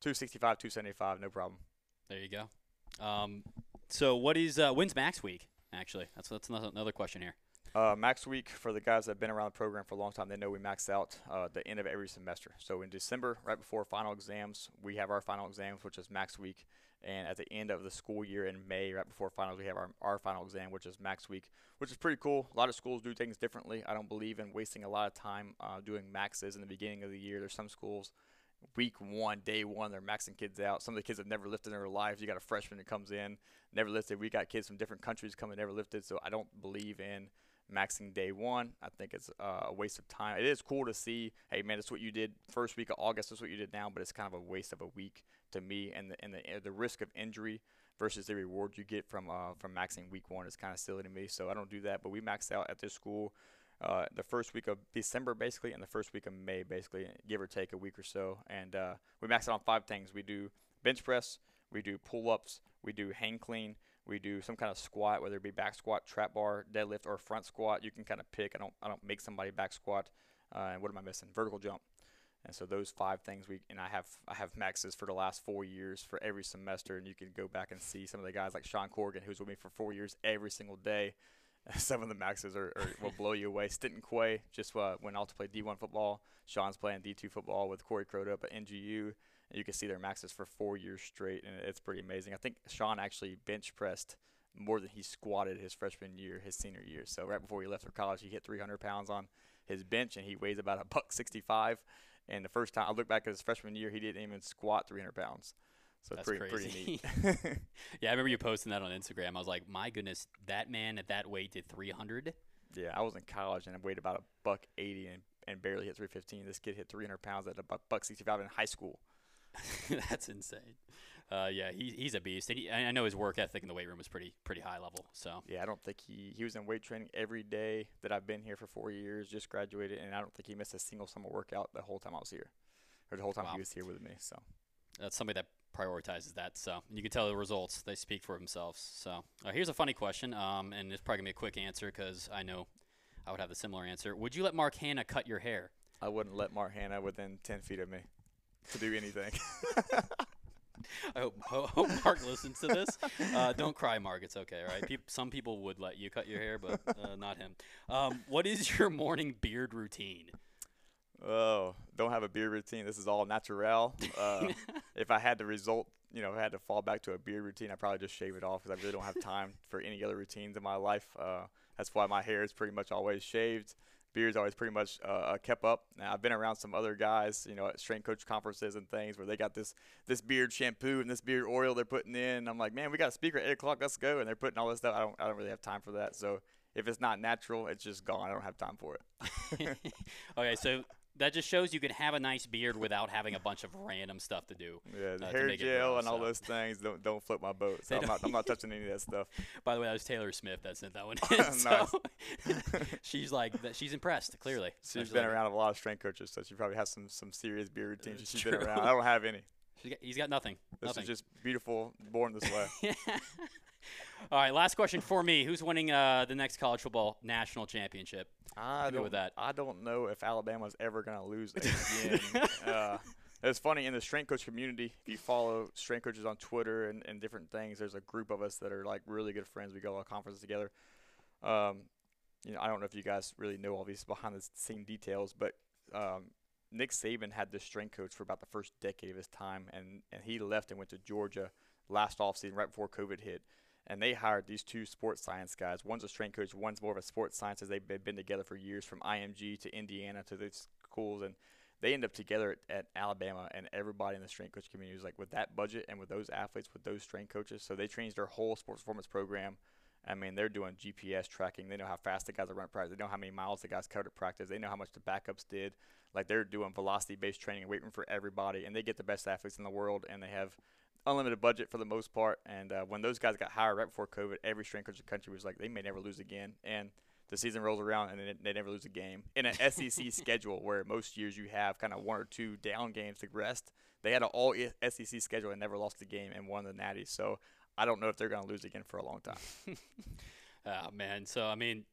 265, 275, no problem. There you go. Um, so what is uh, when's Max Week? Actually, that's that's another question here. Uh, max week for the guys that have been around the program for a long time, they know we max out uh, the end of every semester. So in December, right before final exams, we have our final exams, which is max week. And at the end of the school year in May, right before finals, we have our, our final exam, which is max week, which is pretty cool. A lot of schools do things differently. I don't believe in wasting a lot of time uh, doing maxes in the beginning of the year. There's some schools week one, day one, they're maxing kids out. Some of the kids have never lifted in their lives. You got a freshman that comes in, never lifted. We got kids from different countries coming, never lifted. So I don't believe in maxing day one. I think it's uh, a waste of time. It is cool to see, hey man, that's what you did first week of August. That's what you did now, but it's kind of a waste of a week to me. And the and the the risk of injury versus the reward you get from uh, from maxing week one is kind of silly to me. So I don't do that. But we max out at this school uh, the first week of December, basically, and the first week of May, basically, give or take a week or so. And uh, we max out on five things. We do bench press, we do pull ups, we do hang clean, we do some kind of squat, whether it be back squat, trap bar, deadlift, or front squat. You can kind of pick. I don't I don't make somebody back squat. Uh, and what am I missing? Vertical jump. And so those five things we and I have I have maxes for the last four years for every semester, and you can go back and see some of the guys like Sean Corrigan, who's with me for four years every single day. Some of the maxes are, are will blow you away. Stinton Quay just uh, went out to play D1 football. Sean's playing D2 football with Corey Croto up at NGU. And you can see their maxes for four years straight, and it's pretty amazing. I think Sean actually bench pressed more than he squatted his freshman year, his senior year. So right before he left for college, he hit 300 pounds on his bench, and he weighs about a buck 65. And the first time I look back at his freshman year, he didn't even squat 300 pounds. So That's pretty, crazy. pretty neat. yeah, I remember you posting that on Instagram. I was like, my goodness, that man at that weight did 300. yeah, I was in college and I weighed about a buck 80 and, and barely hit 315. This kid hit 300 pounds at a buck, buck 65 in high school. That's insane. Uh, yeah, he, he's a beast. And he, I know his work ethic in the weight room was pretty pretty high level. So Yeah, I don't think he he was in weight training every day that I've been here for four years. Just graduated, and I don't think he missed a single summer workout the whole time I was here, or the whole time Wow. he was here with me. So that's somebody that prioritizes that. So and you can tell the results; they speak for themselves. So uh, here's a funny question, um, and it's probably gonna be a quick answer because I know I would have the similar answer. Would you let Mark Hanna cut your hair? I wouldn't let Mark Hanna within 10 feet of me to do anything. I hope, hope Mark listens to this. Uh, don't cry, Mark. It's okay, right? Peop some people would let you cut your hair, but uh, not him. Um, what is your morning beard routine? Oh, don't have a beard routine. This is all natural. Uh, if I had to result, you know, if I had to fall back to a beard routine, I'd probably just shave it off because I really don't have time for any other routines in my life. Uh, that's why my hair is pretty much always shaved. Beard's always pretty much uh, uh, kept up. Now I've been around some other guys, you know, at strength coach conferences and things where they got this this beard shampoo and this beard oil they're putting in. I'm like, man, we got a speaker at eight o'clock. Let's go. And they're putting all this stuff. I don't I don't really have time for that. So if it's not natural, it's just gone. I don't have time for it. okay, so that just shows you can have a nice beard without having a bunch of random stuff to do. Yeah, the uh, hair gel grow, and all those things don't don't flip my boat. So I'm don't- I'm not touching any of that stuff. By the way, that was Taylor Smith that sent that one in. so she's like, she's impressed. Clearly, She's She's been like- around a lot of strength coaches, so she probably has some some serious beard routines. It's She's been around. I don't have any. She's got, he's got nothing. This nothing. is just beautiful, born this way. All right, last question for me. Who's winning uh, the next college football national championship? I don't, with that. I don't know if Alabama's ever going to lose again. uh, it's funny in the strength coach community. If you follow strength coaches on Twitter and, and different things, there's a group of us that are like really good friends. We go to conferences together. Um, you know, I don't know if you guys really know all these behind the scene details, but um, Nick Saban had the strength coach for about the first decade of his time, and, and he left and went to Georgia last offseason, right before COVID hit. And they hired these two sports science guys. One's a strength coach, one's more of a sports scientist. They've been been together for years, from IMG to Indiana to these schools, and they end up together at, at Alabama. And everybody in the strength coach community was like, with that budget and with those athletes, with those strength coaches, so they changed their whole sports performance program. I mean, they're doing GPS tracking. They know how fast the guys are running practice. They know how many miles the guys covered at practice. They know how much the backups did. Like they're doing velocity-based training and weight room for everybody, and they get the best athletes in the world, and they have unlimited budget for the most part. And uh, when those guys got hired right before COVID, every strength coach in the country was like, they may never lose again. And the season rolls around and they, they never lose a game. In an SEC schedule where most years you have kind of one or two down games to rest, they had an all SEC schedule and never lost a game and won the Natty. So I don't know if they're going to lose again for a long time. oh man, so I mean,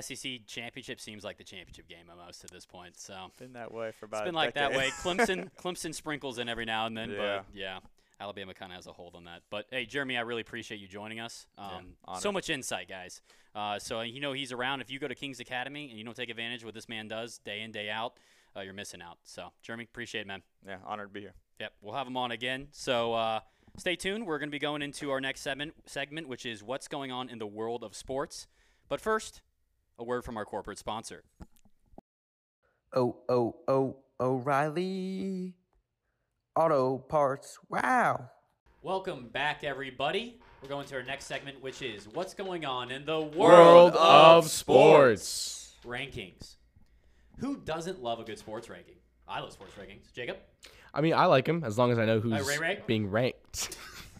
SEC championship seems like the championship game almost at this point. So been that way for about. It's been like decade. that way. Clemson, Clemson sprinkles in every now and then, Yeah. but yeah, Alabama kind of has a hold on that. But hey, Jeremy, I really appreciate you joining us. Um, so much insight, guys. Uh, so you know he's around. If you go to King's Academy and you don't take advantage of what this man does day in day out, uh, you're missing out. So Jeremy, appreciate it, man. Yeah, honored to be here. Yep, we'll have him on again. So uh, stay tuned. We're going to be going into our next segment, segment, which is what's going on in the world of sports. But first, a word from our corporate sponsor. Oh, oh, oh, O'Reilly. Auto Parts. Wow. Welcome back, everybody. We're going to our next segment, which is what's going on in the world, World of of sports. rankings. Who doesn't love a good sports ranking? I love sports rankings. Jacob? I mean, I like him as long as I know who's Ray Ray? being ranked.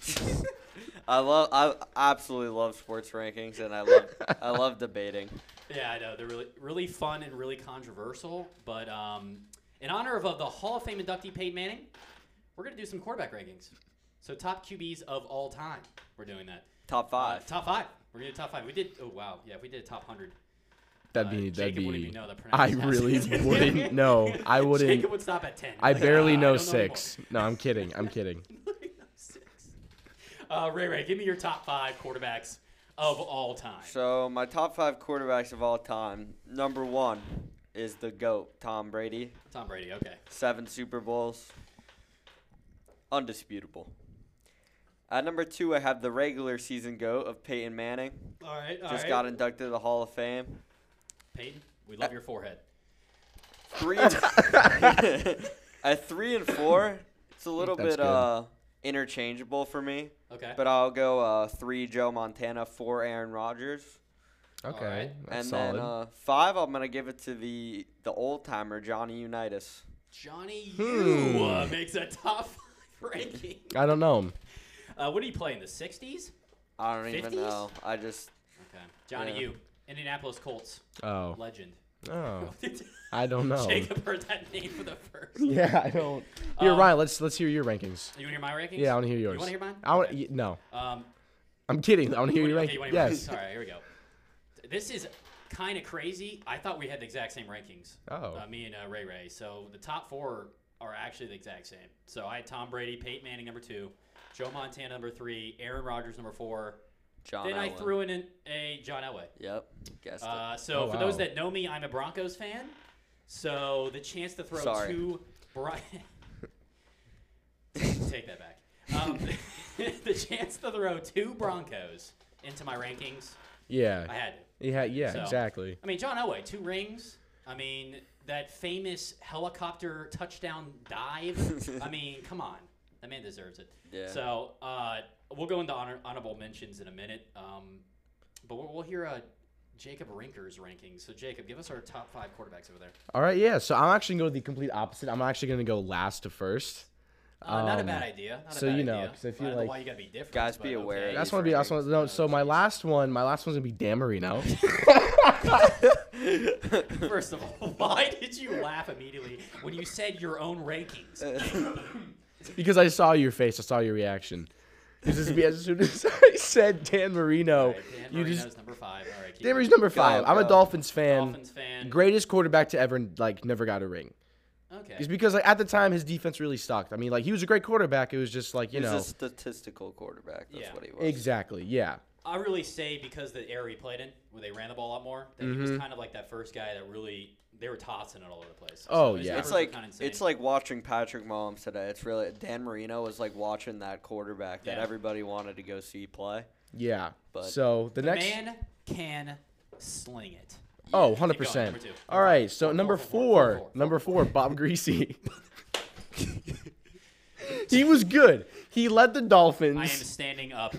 I love I absolutely love sports rankings and I love I love debating. Yeah, I know. They're really, really fun and really controversial. But um, in honor of, of the Hall of Fame inductee Peyton Manning, we're going to do some quarterback rankings. So top QBs of all time. We're doing that. Top Uh, five. top five. We're going to do top five. We did, oh, wow. Yeah, we did a top 100. That'd Uh, be that'd Jacob wouldn't be. even know the I really wouldn't know. I wouldn't. Jacob would stop at 10. I Like, barely "Ah, know don't anymore." six. No, I'm kidding. I'm kidding. Uh, Ray Ray, give me your top five quarterbacks of all time. So my top five quarterbacks of all time. Number one is the GOAT, Tom Brady. Tom Brady, okay. Seven Super Bowls. Undisputable. At number two, I have the regular season GOAT of Peyton Manning. All right, all Just right. got inducted to the Hall of Fame. Peyton, we love your forehead. Three and at three and four, it's a little That's bit good. uh interchangeable for me. Okay. But I'll go uh, three Joe Montana, four Aaron Rodgers, Okay, right. that's and solid. then uh, five. I'm gonna give it to the the old timer Johnny Unitas. Johnny Hmm. U uh, makes a top five ranking. I don't know him. Uh, what do you play in the 60s? I don't even 50s? know. I just Okay. Johnny Yeah. U, Indianapolis Colts Oh, legend. oh, I don't know. Jacob heard that name for the first. Yeah, I don't. Here, Um, Ryan. Let's let's hear your rankings. You want to hear my rankings? Yeah, I want to hear yours. You want to hear mine? I want. Okay. y- No, Um, I'm kidding. I want to hear your wanna- okay, rankings. you wanna hear mine? Yes. All right, here we go. This is kind of crazy. I thought we had the exact same rankings. Oh. Uh, me and uh, Ray Ray. So the top four are actually the exact same. So I had Tom Brady, Peyton Manning number two, Joe Montana number three, Aaron Rodgers number four. John. then I threw in an, a John Elway. Yep. Guessed Uh, so Oh, for those that know me, I'm a Broncos fan. So the chance to throw Sorry. two Bron- take that back. Um, the chance to throw two Broncos into my rankings, Yeah. I had to. Yeah. Yeah. So- Exactly. I mean, John Elway, two rings. I mean, that famous helicopter touchdown dive. I mean, come on, that man deserves it. Yeah. So uh, we'll go into honor- honorable mentions in a minute, um, but we'll, we'll hear uh, Jacob Rinker's rankings. So Jacob, give us our top five quarterbacks over there. All right. Yeah. So I'm actually going to go the complete opposite. I'm actually going to go last to first. Uh, not a Um, bad idea. Not a so bad you know, idea. 'cause I feel don't know like- why you gotta be different. Guys, but be aware okay. of That's These one to be. That's one. No, so my last one. My last one's gonna be Dan Marino. First of all, why did you laugh immediately when you said your own rankings? because I saw your face. I saw your reaction. Cuz it's just be- as soon as I said Dan Marino, All right, Dan you Marino's just number five. All right, Dan Marino's number five. I'm a. Dolphins fan. Dolphins fan. Greatest quarterback to ever like never got a ring. Okay. It's because like at the time his defense really sucked. I mean like he was a great quarterback. It was just like you He's know a statistical quarterback. That's Yeah. what he was. exactly yeah. I really say because the area he played in, where they ran the ball a lot more, that he was Mhm. kind of like that first guy that really they were tossing it all over the place. Oh, his yeah. numbers It's were like kinda insane. it's like watching Patrick Mahomes today. It's really Dan Marino was like watching that quarterback that Yeah. everybody wanted to go see play. Yeah. But- so the, the next man can sling it. Oh, Keep 100 going, percent. number two. All right, so Four, number four, four, four, four, four, four, number four. four, Bob Griese. he was good. He led the Dolphins. I am standing up,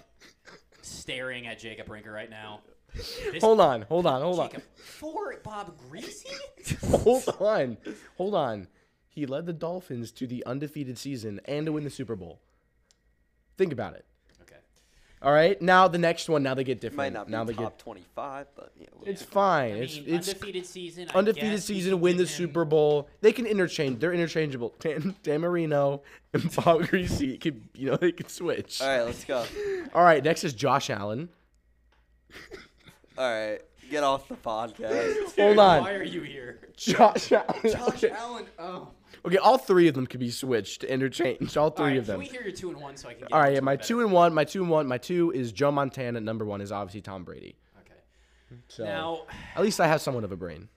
staring at Jacob Rinker right now. This- Hold on, hold on, hold on, Jacob, for Bob Griese? hold on, hold on. He led the Dolphins to the undefeated season and to win the Super Bowl. Think about it. Okay. All right. Now the next one. Now they get different. might not now be they top get. 25, but yeah, we'll It's fine. I it's mean, it's undefeated season. I undefeated guess season. Win the him- Super Bowl. They can interchange. They're interchangeable. Dan, Dan Marino and Bob Griese could you know they could switch. All right, let's go. All right. Next is Josh Allen. All right, get off the podcast. Hold on. Why are you here? Josh Allen. Josh okay. Allen. Oh. Okay, all three of them could be switched, interchanged. All three All right, of them. Can we hear your two and one so I can? Get All right, yeah, my better? two and one, my two and one, my two is Joe Montana. Number one is obviously Tom Brady. Okay. So Now, at least I have somewhat of a brain.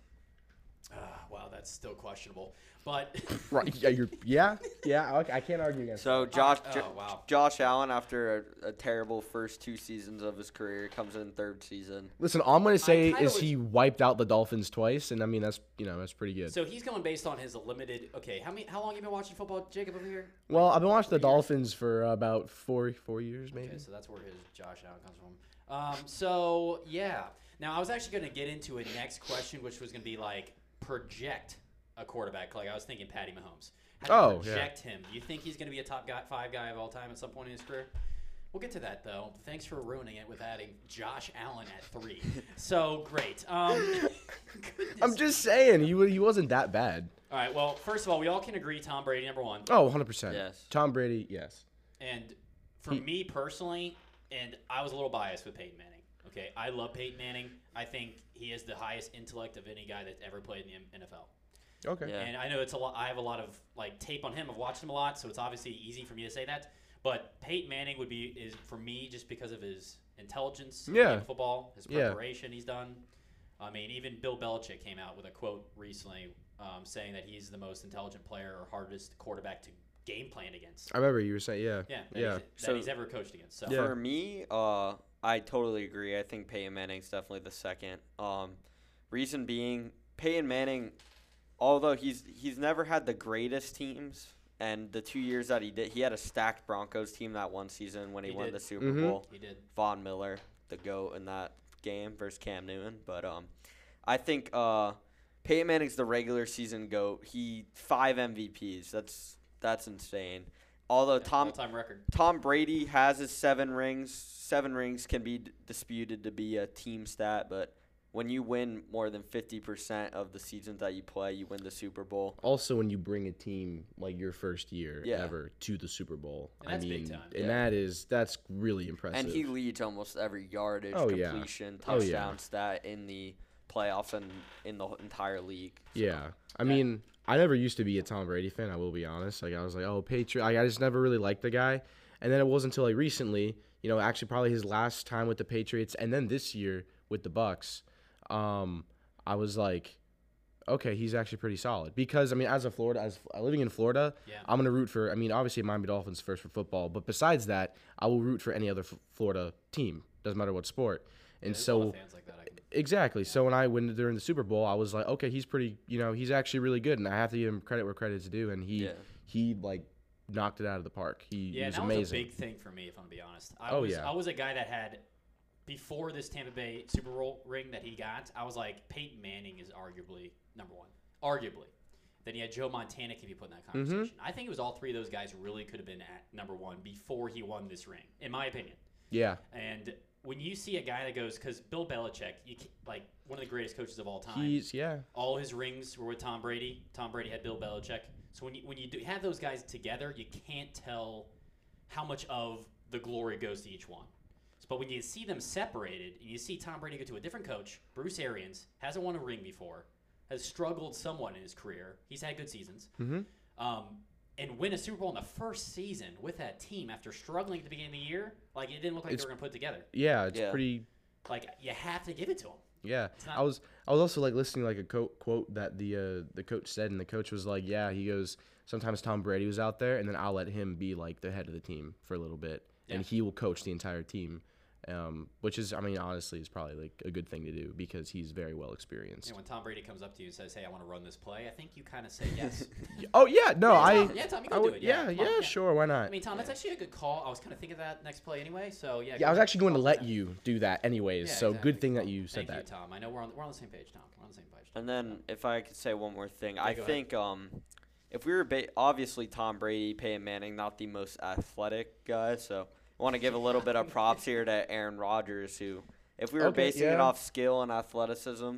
uh, wow, that's still questionable. But Right? Yeah, you're. Yeah, yeah. I, I can't argue against. So Josh, oh, Jo- wow. Josh Allen, after a, a terrible first two seasons of his career, comes in third season. Listen, all I'm gonna say is was- he wiped out the Dolphins twice, and I mean that's you know that's pretty good. so he's going based on his limited. Okay, how many? How long you been watching football, Jacob over here? well, I've been watching the Dolphins for about four four years maybe. Okay, so that's where his Josh Allen comes from. Um, so yeah. Now I was actually going to get into a next question, which was going to be like project a quarterback. Like I was thinking Patty Mahomes. How do you Oh, yeah. project him? Do you think he's going to be a top guy, five guy of all time at some point in his career? We'll get to that though. Thanks for ruining it with adding Josh Allen at three. so great. Um. I'm just saying he he wasn't that bad. All right. Well, first of all, we all can agree Tom Brady number one. Oh, 100 percent. Yes. Tom Brady, yes. And for me personally, and I was a little biased with Peyton Manning. Okay, I love Peyton Manning. I think he is the highest intellect of any guy that's ever played in the NFL. Okay. Yeah. And I know it's a lot. I have a lot of like tape on him. I've watched him a lot, so it's obviously easy for me to say that. But Peyton Manning would be is for me just because of his intelligence Yeah. in football, his Yeah. preparation he's done. I mean, even Bill Belichick came out with a quote recently um, saying that he's the most intelligent player or hardest quarterback to game plan against. I remember you were saying yeah. Yeah, that, Yeah. He's, that So- he's ever coached against. So Yeah. For me, uh, I totally agree. I think Peyton Manning's definitely the second. Um, reason being, Peyton Manning, although he's he's never had the greatest teams, and the two years that he did, he had a stacked Broncos team that one season when he, He won did. the Super Mhm. Bowl. he did. Von Miller, the goat in that game versus Cam Newton. But um, I think uh, Peyton Manning's the regular season goat. He five MVPs. That's that's insane. Although Tom all-time record. Tom Brady has his seven rings. Seven rings can be d- disputed to be a team stat, but when you win more than 50% of the seasons that you play, you win the Super Bowl. Also, when you bring a team like your first year Yeah. ever to the Super Bowl, And that's I big mean, time. and Yeah. that is that's really impressive. And he leads almost every yardage, Oh, yeah. completion, Oh, touchdown yeah. stat in the playoffs and in the entire league. Yeah, I mean, I never used to be a Tom Brady fan. I will be honest. Like I was like, oh, Patriot. Like, I just never really liked the guy. And then it wasn't until like recently, you know, actually probably his last time with the Patriots, and then this year with the Bucs, um, I was like, okay, he's actually pretty solid. Because I mean, as a Florida, as living in Florida, Yeah. I'm gonna root for. I mean, obviously Miami Dolphins first for football, but besides that, I will root for any other F- Florida team. Doesn't matter what sport. And a so lot of fans like that. I can- Exactly. So when I went during the Super Bowl, I was like, okay, he's pretty. You know, he's actually really good, and I have to give him credit where credit's due. And he Yeah. he like knocked it out of the park. He, he Yeah, was that amazing. was a big thing for me, if I'm gonna be honest. I Oh, was, yeah. I was a guy that had before this Tampa Bay Super Bowl ring that he got. I was like, Peyton Manning is arguably number one, arguably. Then you had Joe Montana can be put in that Mm-hmm. conversation. I think it was all three of those guys really could have been at number one before he won this ring, in my opinion. yeah, And when you see a guy that goes, because Bill Belichick, you like one of the greatest coaches of all time. he's yeah. all his rings were with Tom Brady. Tom Brady had Bill Belichick. So when you when you do have those guys together, you can't tell how much of the glory goes to each one. But when you see them separated, and you see Tom Brady go to a different coach, Bruce Arians hasn't won a ring before, has struggled somewhat in his career. He's had good seasons, Mhm. um, and win a Super Bowl in the first season with that team after struggling at the beginning of the year. Like it didn't look like It's- they were going to put it together. Yeah, it's Yeah. pretty. Like you have to give it to him. Yeah, not- I was I was also like listening to, like a quote quote that the uh, the coach said, and the coach was like, yeah, he goes sometimes Tom Brady was out there, and then I'll let him be like the head of the team for a little bit, and he will coach the entire team. Um, which is, I mean, honestly, is probably like a good thing to do because he's very well experienced. You know, when Tom Brady comes up to you and says, "Hey, I want to run this play," I think you kind of say yes. Oh yeah, no, Yeah, I Tom- yeah, Tom, you can would- do it, yeah, Yeah, come on, yeah, yeah. sure, why not? I mean, Tom, that's actually a good call. I was kind of thinking of that next play anyway. So yeah. yeah, I was actually going to let that. you do that anyways. Yeah, so exactly. good thing that you said Thank that. you, Tom. I know we're on we're on the same page, Tom. We're on the same page. And then, if I could say one more thing, I go ahead. think um, if we were ba- obviously Tom Brady, Peyton Manning, not the most athletic guys, so I want to give a little bit of props here to Aaron Rodgers, who, if we were Okay, basing it off skill and athleticism,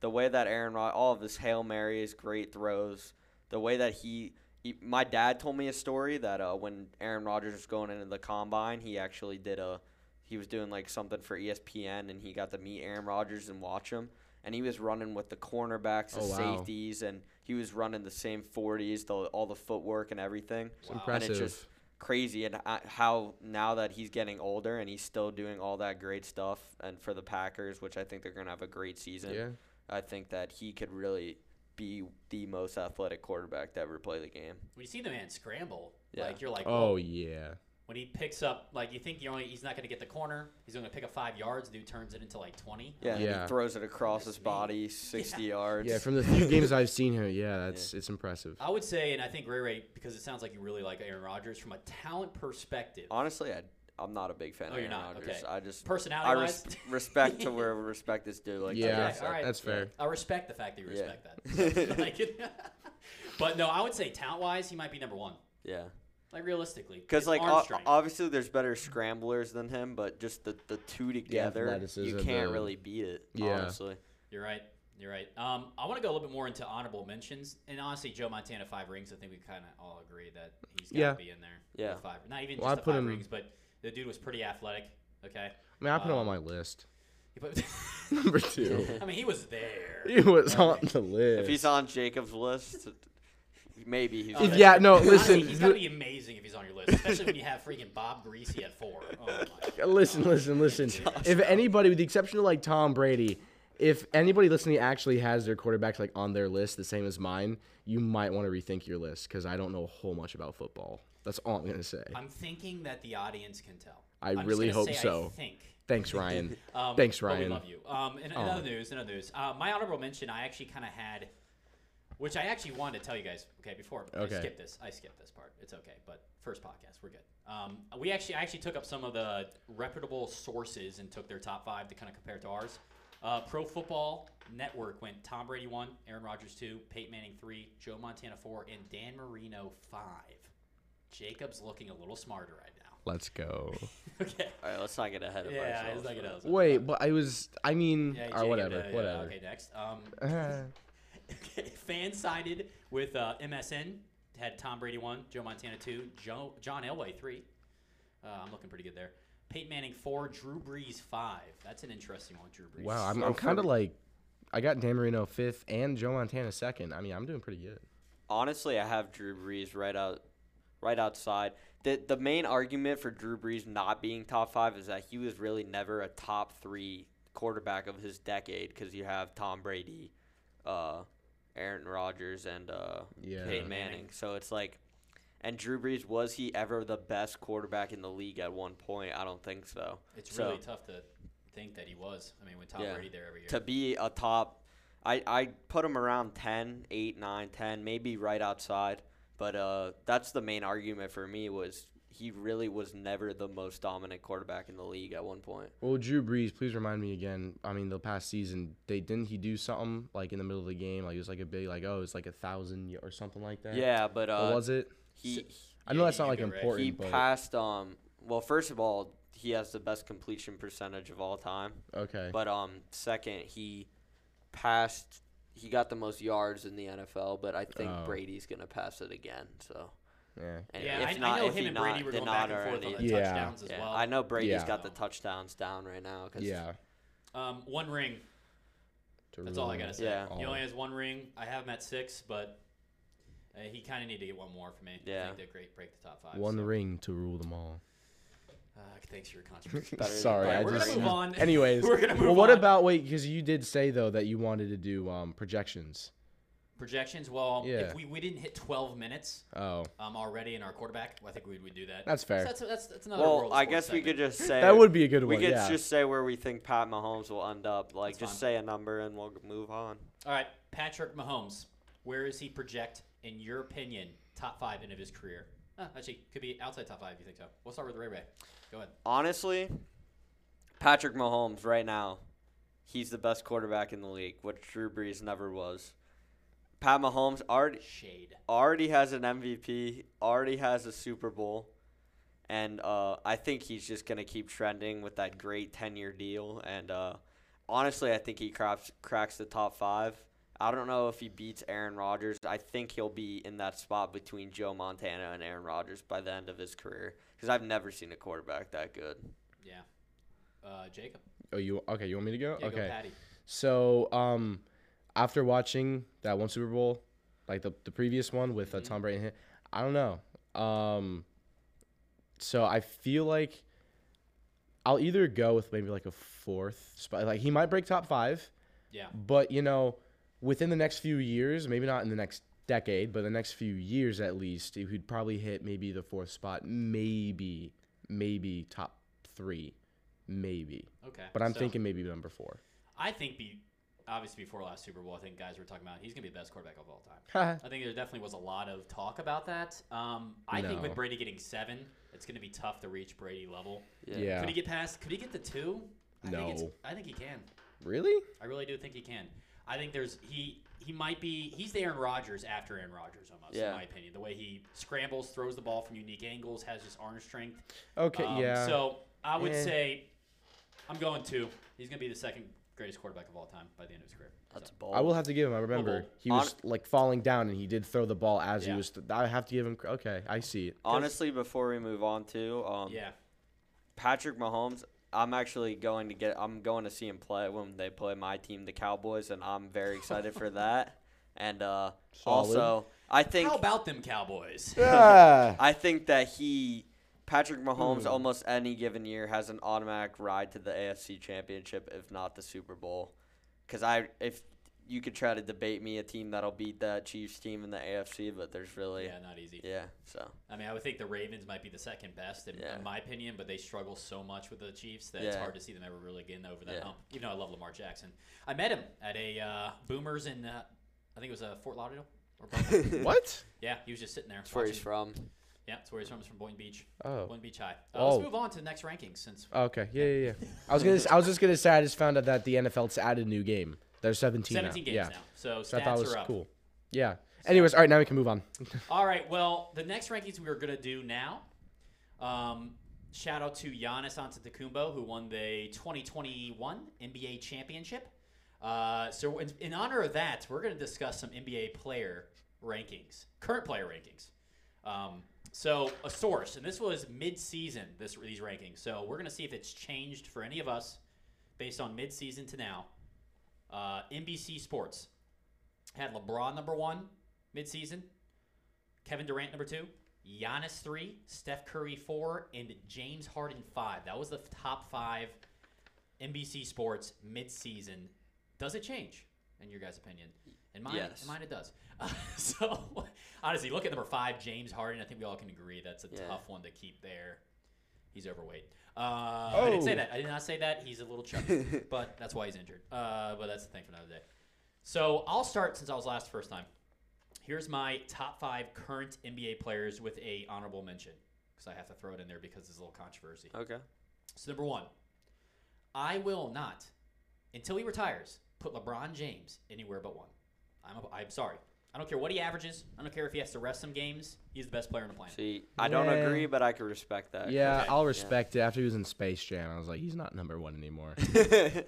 the way that Aaron Rod, all of his hail marys, great throws, the way that he, he my dad told me a story that uh, when Aaron Rodgers was going into the combine, he actually did a, he was doing like something for ESPN, and he got to meet Aaron Rodgers and watch him, and he was running with the cornerbacks, the Oh, wow. safeties, and he was running the same 40s, the, all the footwork and everything. It's Wow. And impressive. it's just crazy and uh, how now that he's getting older and he's still doing all that great stuff and for the Packers, which I think they're going to have a great season. yeah. I think that he could really be the most athletic quarterback to ever play the game. When you see the man scramble, Yeah. like you're like, Oh oh, yeah. When he picks up, like you think you're only, he's not going to get the corner. He's going to pick up five yards. Dude turns it into like 20. Yeah, and Yeah. he throws it across his Goodness me. body 60 yards. Yeah, from the few games I've seen him, yeah, that's it's impressive. I would say, and I think Ray Ray, because it sounds like you really like Aaron Rodgers from a talent perspective, Honestly, I, I'm not a big fan Oh, of you're Aaron not? Rodgers. Okay. I just I personality res- wise. respect to where respect is due. Like Yeah, Okay, said. all right. that's fair. I respect the fact that you Yeah. respect that. But no, I would say talent wise, he might be number one. Yeah. Like realistically, Because like o- obviously there's better scramblers than him, but just the, the two together, you can't the- really beat it. Yeah. honestly. You're right. You're right. Um, I want to go a little bit more into honorable mentions, and honestly, Joe Montana five rings. I think we kind of all agree that he's got to Yeah. be in there. Yeah. with five. Not even Well, I just the put five him- rings, but the dude was pretty athletic. Okay. I mean, I put him Um, on my list. Put- Number two. I mean, he was there. he was on the list. If he's on Jacob's list, maybe he's. Oh, yeah, no, Honestly, listen, he's got to be amazing if he's on your list, especially when you have freaking Bob Griese at four. Oh my. listen, listen, listen. if anybody, with the exception of like Tom Brady, if anybody listening actually has their quarterbacks like on their list the same as mine, you might want to rethink your list because I don't know a whole much about football. That's all I'm gonna say. I'm thinking that the audience can tell. I I'm really hope so. I think. Thanks, Ryan. Um, Thanks, Ryan. we love you. Um, in, in Aw. other news, in other news, uh, my honorable mention, I actually kind of had, which I actually wanted to tell you guys. Okay, before Okay. I skip this, I skipped this part. It's okay, but first podcast, we're good. Um, we actually, I actually took up some of the reputable sources and took their top five to kind of compare to ours. Uh, Pro Football Network went Tom Brady one, Aaron Rodgers two, Peyton Manning three, Joe Montana four, and Dan Marino five. Jacob's looking a little smarter right now. Let's go. okay. All right, let's not get ahead of Yeah, ourselves. it's like it is. Wait, but I was. I mean, Yeah, or Jacob, whatever, yeah, yeah, whatever. Okay, next. Um, Uh, okay, FanSided with uh, MSN had Tom Brady one, Joe Montana two, Joe, John Elway three. Uh, I'm looking pretty good there. Peyton Manning four, Drew Brees five. That's an interesting one, Drew Brees. wow, I'm, So I'm kind of like. I got Dan Marino fifth and Joe Montana second. I mean, I'm doing pretty good. Honestly, I have Drew Brees right out, right outside. The the main argument for Drew Brees not being top five is that he was really never a top three quarterback of his decade because you have Tom Brady, uh, Aaron Rodgers, and uh, Yeah. Peyton Manning. So it's like, and Drew Brees was he ever the best quarterback in the league at one point? I don't think so. It's So- really tough to think that he was. I mean, with Tom Yeah. Brady there every year. to be a top I, I put him around 10 8 9 10 maybe right outside but uh, that's the main argument for me was he really was never the most dominant quarterback in the league at one point Well, Drew Brees, please remind me again. I mean, the past season, they didn't he do something like in the middle of the game, like it was like a big, like oh, it's like a thousand or something like that. yeah but uh, What was it? he I know Yeah, that's not like could be right. important, he but passed um well first of all he has the best completion percentage of all time okay. but um second he passed he got the most yards in the NFL but I think Oh. Brady's going to pass it again so yeah. And yeah, if I, not, I know if him he and not, Brady were going not back and forth on the Yeah. touchdowns as Yeah, well. I know Brady's Yeah. got the touchdowns down right now. 'cause Yeah. Um, one ring. to That's all I gotta say. Yeah. He only has one ring. I have him at six, but uh, he kind of need to get one more for me. I Yeah. think they're great. Break the top five. One so. ring to rule them all. Uh, thanks for your contribution. Better Sorry, All right, I we're just. gonna move on. Anyways, We're gonna well, what on. about wait? Because you did say though that you wanted to do um, projections. Projections? Well, Yeah. if we, we didn't hit 12 minutes Oh, um, already in our quarterback, well, I think we would do that. That's fair. So that's, that's, that's another well, World I Sports guess we segment. could just say that would be a good we one. could yeah. just say where we think Pat Mahomes will end up. Like, That's just fine. say a number and we'll move on. All right, Patrick Mahomes. Where is he project, in your opinion, top five end of his career? Uh, actually, could be outside top five if you think so. We'll start with Ray Ray. Go ahead. Honestly, Patrick Mahomes right now, he's the best quarterback in the league, which Drew Brees never was. Pat Mahomes already Shade. already has an MVP, already has a Super Bowl, and uh, I think he's just gonna keep trending with that great ten-year deal. And uh, honestly, I think he cracks cracks the top five. I don't know if he beats Aaron Rodgers. I think he'll be in that spot between Joe Montana and Aaron Rodgers by the end of his career. Because I've never seen a quarterback that good. Yeah. Uh, Jacob. Oh, you okay? You want me to go? Yeah, okay. go Patty. So, um, after watching that one Super Bowl, like the the previous one with uh. Tom Brady, and him, I don't know. Um, so I feel like I'll either go with maybe like a fourth spot. Like he might break top five, Yeah. but you know, within the next few years, maybe not in the next decade, but the next few years at least, he would probably hit maybe the fourth spot, maybe, maybe top three, maybe. Okay. But I'm so thinking maybe number four. I think be obviously before last Super Bowl, I think guys were talking about he's gonna be the best quarterback of all time. I think there definitely was a lot of talk about that. Um, I think with Brady getting seven, it's going to be tough to reach Brady level. Yeah. Could he get past? Could he get the two? I Think it's, No. I think he can. really? I really do think he can. I think there's he he might be he's the Aaron Rodgers after Aaron Rodgers almost Yeah. in my opinion. The way he scrambles, throws the ball from unique angles, has just arm strength. Okay, Um, yeah. So I would Eh. say I'm going two. He's going to be the second greatest quarterback of all time by the end of his career. That's So, bold. I will have to give him. I remember bowl. he was like falling down, and he did throw the ball as Yeah. he was. Th- I have to give him. Okay, I see it. Honestly, before we move on to um, yeah. Patrick Mahomes, I'm actually going to get. I'm going to see him play when they play my team, the Cowboys, and I'm very excited for that. And uh, also, I think How about them Cowboys? Yeah. I think that he, Patrick Mahomes, Hmm. almost any given year has an automatic ride to the AFC Championship, if not the Super Bowl. Because I, if you could try to debate me a team that'll beat that Chiefs team in the AFC, but there's really, yeah, not easy. yeah. So I mean, I would think the Ravens might be the second best in, Yeah. in my opinion, but they struggle so much with the Chiefs that it's hard to see them ever really getting over that Yeah. hump. Even though I love Lamar Jackson, I met him at a uh, Boomers in uh, I think it was uh, Fort Lauderdale. Or what? yeah, he was just sitting there. that's where he's from. Yeah, that's where he's from. He's from Boynton Beach. Oh. Boynton Beach High. Uh, Oh. Let's move on to the next rankings since Okay. Yeah, yeah, yeah. I was gonna. I was just gonna say I just found out that the NFL's added a new game. There's 17. 17 now. games yeah. now. So So I thought it was are up. cool. Yeah. Anyways, all right. Now we can move on. All right. Well, the next rankings we are going to do now. Um, shout out to Giannis Antetokounmpo who won the 2021 NBA championship. Uh, so in, in honor of that, we're going to discuss some NBA player rankings, current player rankings. Um, so a source, and this was mid-season. This these rankings. So we're going to see if it's changed for any of us based on mid-season to now. Uh, NBC Sports had LeBron number one mid-season. Kevin Durant number two, Giannis three, Steph Curry four, and James Harden five. That was the top five NBC Sports mid-season. Does it change in your guys' opinion? In mine, Yes. in mine it does. Uh, so honestly, look at number five, James Harden. I think we all can agree that's a Yeah. tough one to keep there. He's overweight. Uh, I didn't say Oh. that. I did not say that. He's a little chubby, but that's why he's injured. Uh, but that's the thing for another day. So I'll start since I was last first time. Here's my top five current NBA players with a honorable mention because I have to throw it in there because there's a little controversy. Okay. So number one, I will not, until he retires, put LeBron James anywhere but one. I'm, a, I'm sorry. I don't care what he averages. I don't care if he has to rest some games. He's the best player on the planet. See, I don't Yeah. agree, but I can respect that. Yeah, Okay. I'll respect it. After he was in Space Jam, I was like, he's not number one anymore.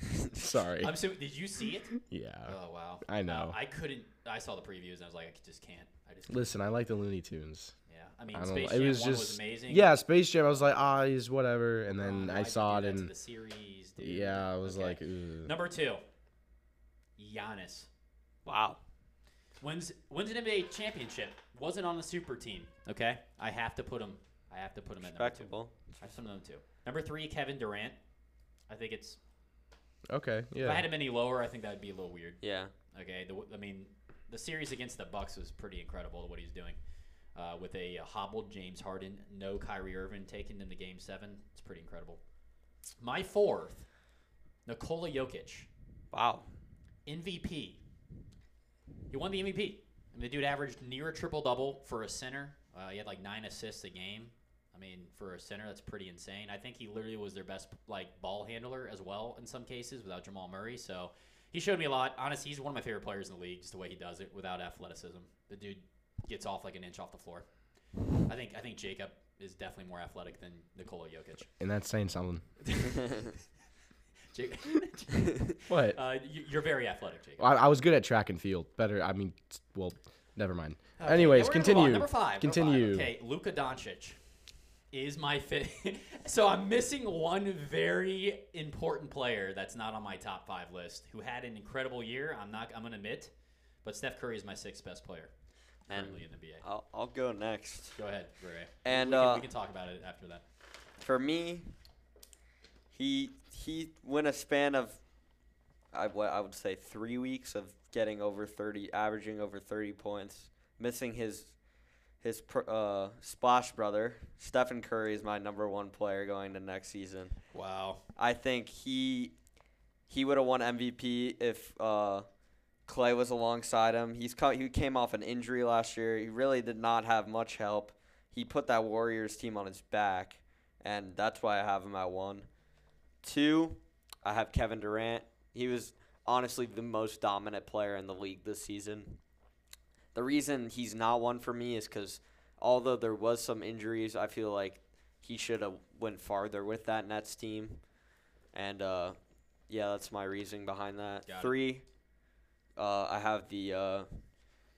Sorry. I'm so, did you see it? yeah. Oh wow. I know. Uh, I couldn't. I saw the previews and I was like, I just can't. I just. Listen, I like the Looney Tunes. Yeah. I mean, I don't Space know. It Jam was One just was amazing. yeah, Space Jam. I was like, ah, he's whatever, and then on, I why'd saw it, do that to and the series. Dude? yeah, I was Okay. like, Ugh. Number two, Giannis. Wow. Wins wins an NBA championship. Wasn't on the super team. Okay, I have to put him. I have to put him at number two. Respectable. I have to put them at number. Number three, Kevin Durant. I think it's. okay, If I had him any lower, I think that would be a little weird. Yeah. Okay, the, I mean, the series against the Bucks was pretty incredible. What he's doing uh, with a, uh hobbled James Harden, no Kyrie Irving taking them to Game Seven. It's pretty incredible. My fourth, Nikola Jokic, Wow. MVP. He won the MVP. I mean, the dude averaged near a triple double for a center. Uh, he had like nine assists a game. I mean, for a center, that's pretty insane. I think he literally was their best like ball handler as well in some cases without Jamal Murray. So he showed me a lot. Honestly, he's one of my favorite players in the league. Just the way he does it without athleticism. The dude gets off like an inch off the floor. I think I think Jacob is definitely more athletic than Nikola Jokic. And that's saying something. Jake, What? uh, you- you're very athletic, Jacob. I, I was good at track and field. Better. I mean, s- well, never mind. Okay, Anyways, now we're gonna move on. continue. Number five. number five. Continue. Okay, Luka Doncic is my fit. so I'm missing one very important player that's not on my top five list who had an incredible year. I'm not. I'm gonna admit, but Steph Curry is my sixth best player And currently in the NBA. I'll, I'll go next. Go ahead, Ray. And, we can, uh, we can talk about it after that. For me, he he went a span of I, what I would say three weeks of getting over thirty, averaging over thirty points, missing his his pr- uh, splash brother Stephen Curry is my number one player going to next season. Wow. I think he he would have won MVP if uh, Clay was alongside him. He's co- he came off an injury last year. He really did not have much help. He put that Warriors team on his back, and that's why I have him at one. Two, I have Kevin Durant. He was honestly the most dominant player in the league this season. The reason he's not one for me is because although there was some injuries, I feel like he should have went farther with that Nets team. And uh, yeah, that's my reasoning behind that. Got. Three, uh, I have the uh,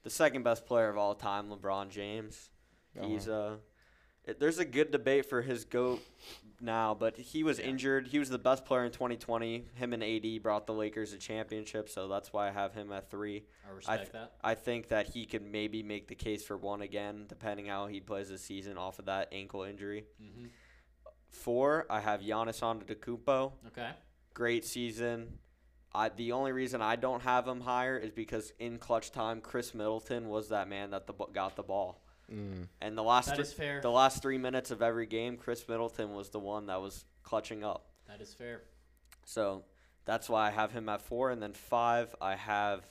the second best player of all time, LeBron James. He's uh, it, there's a good debate for his goat now, but he was Yeah. injured. He was the best player in 2020. Him and AD brought the Lakers a championship, so that's why I have him at three. I respect th- that. I think that he could maybe make the case for one again, depending how he plays this season off of that ankle injury. hmm Four, I have Giannis Antetokounmpo. Okay. Great season. I the only reason I don't have him higher is because in clutch time, Khris Middleton was that man that the got the ball. Mm. And the last That three, is fair. the last three minutes of every game, Khris Middleton was the one that was clutching up. That is fair. So that's why I have him at four. And then five, I have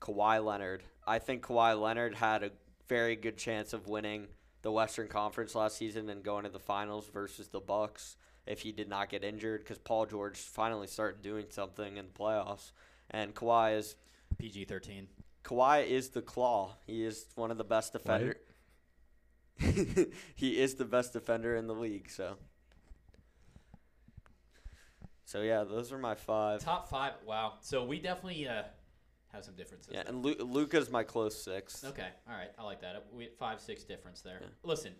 Kawhi Leonard. I think Kawhi Leonard had a very good chance of winning the Western Conference last season and going to the finals versus the Bucks if he did not get injured because Paul George finally started doing something in the playoffs. And Kawhi is PG thirteen. Kawhi is the claw. He is one of the best defender. he is the best defender in the league. So. So yeah, those are my five. Top five. Wow. So we definitely uh, have some differences. Yeah, there. and Lu- Luka's my close sixth. Okay, all right, I like that. We had five, six difference there. Yeah. Listen,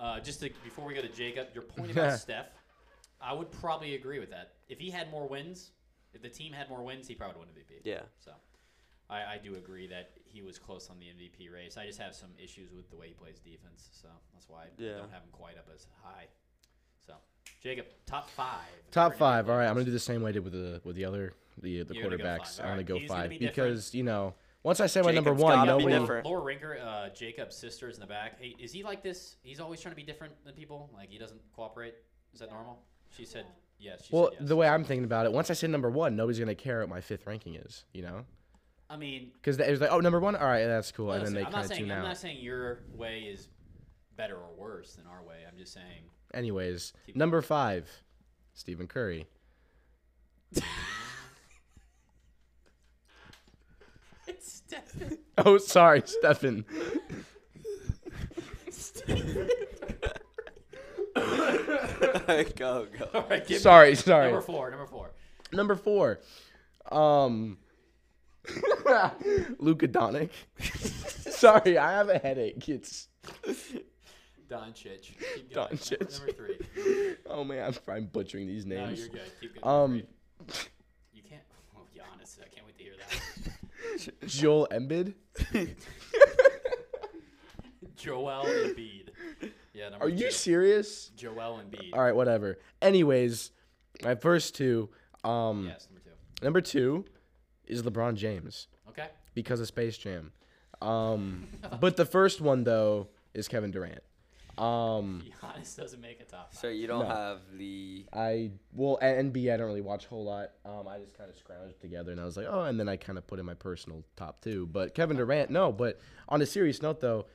uh, just to, before we go to Jacob, your point about Steph, I would probably agree with that. If he had more wins, if the team had more wins, he probably would win MVP. Yeah. So, I, I do agree that he was close on the MVP race. I just have some issues with the way he plays defense, so that's why I Yeah. don't have him quite up as high. So, Jacob, top five. Top five. NBA All right, I'm gonna do the same way I did with the with the other the the You're quarterbacks. I'm gonna Alright, go he's gonna five be because you know once I say my number one, gotta be nobody. different. Laura Rinker, uh, Jacob's sister is in the back. Hey, is he like this? He's always trying to be different than people. Like he doesn't cooperate. Is that normal? She said yes. She Well, said yes. the way I'm thinking about it, once I say number one, nobody's gonna care what my fifth ranking is. You know, I mean, because it was like, oh, number one. All right, that's cool, and listen, then they I'm kind not of saying tune I'm out. not saying your way is better or worse than our way. I'm just saying. Anyways, Keep number five, Stephen Curry. It's Stephen. Oh, sorry, Stephen. go go. All right, give me sorry, sorry. Number four. Number four. Number four, um, Luka Doncic. Sorry, I have a headache. It's Doncic. Keep going. Number, Doncic. number three. oh man, I'm, I'm butchering these No, names. you're good. Keep going. Um, you can't. Oh, Giannis. I can't wait to hear that. Joel Embiid. Joel Embiid. Yeah. Number Are you two. serious? Joel Embiid. All right, whatever. Anyways, my first two. Um, Yes. Number two. number two is LeBron James Okay. because of Space Jam. Um, but the first one though is Kevin Durant. Um, Giannis doesn't make a top five. So you don't No. have the I well and NBA I don't really watch a whole lot. Um, I just kind of scrounged together and I was like, oh, and then I kind of put in my personal top two. But Kevin Durant, no. But on a serious note, though,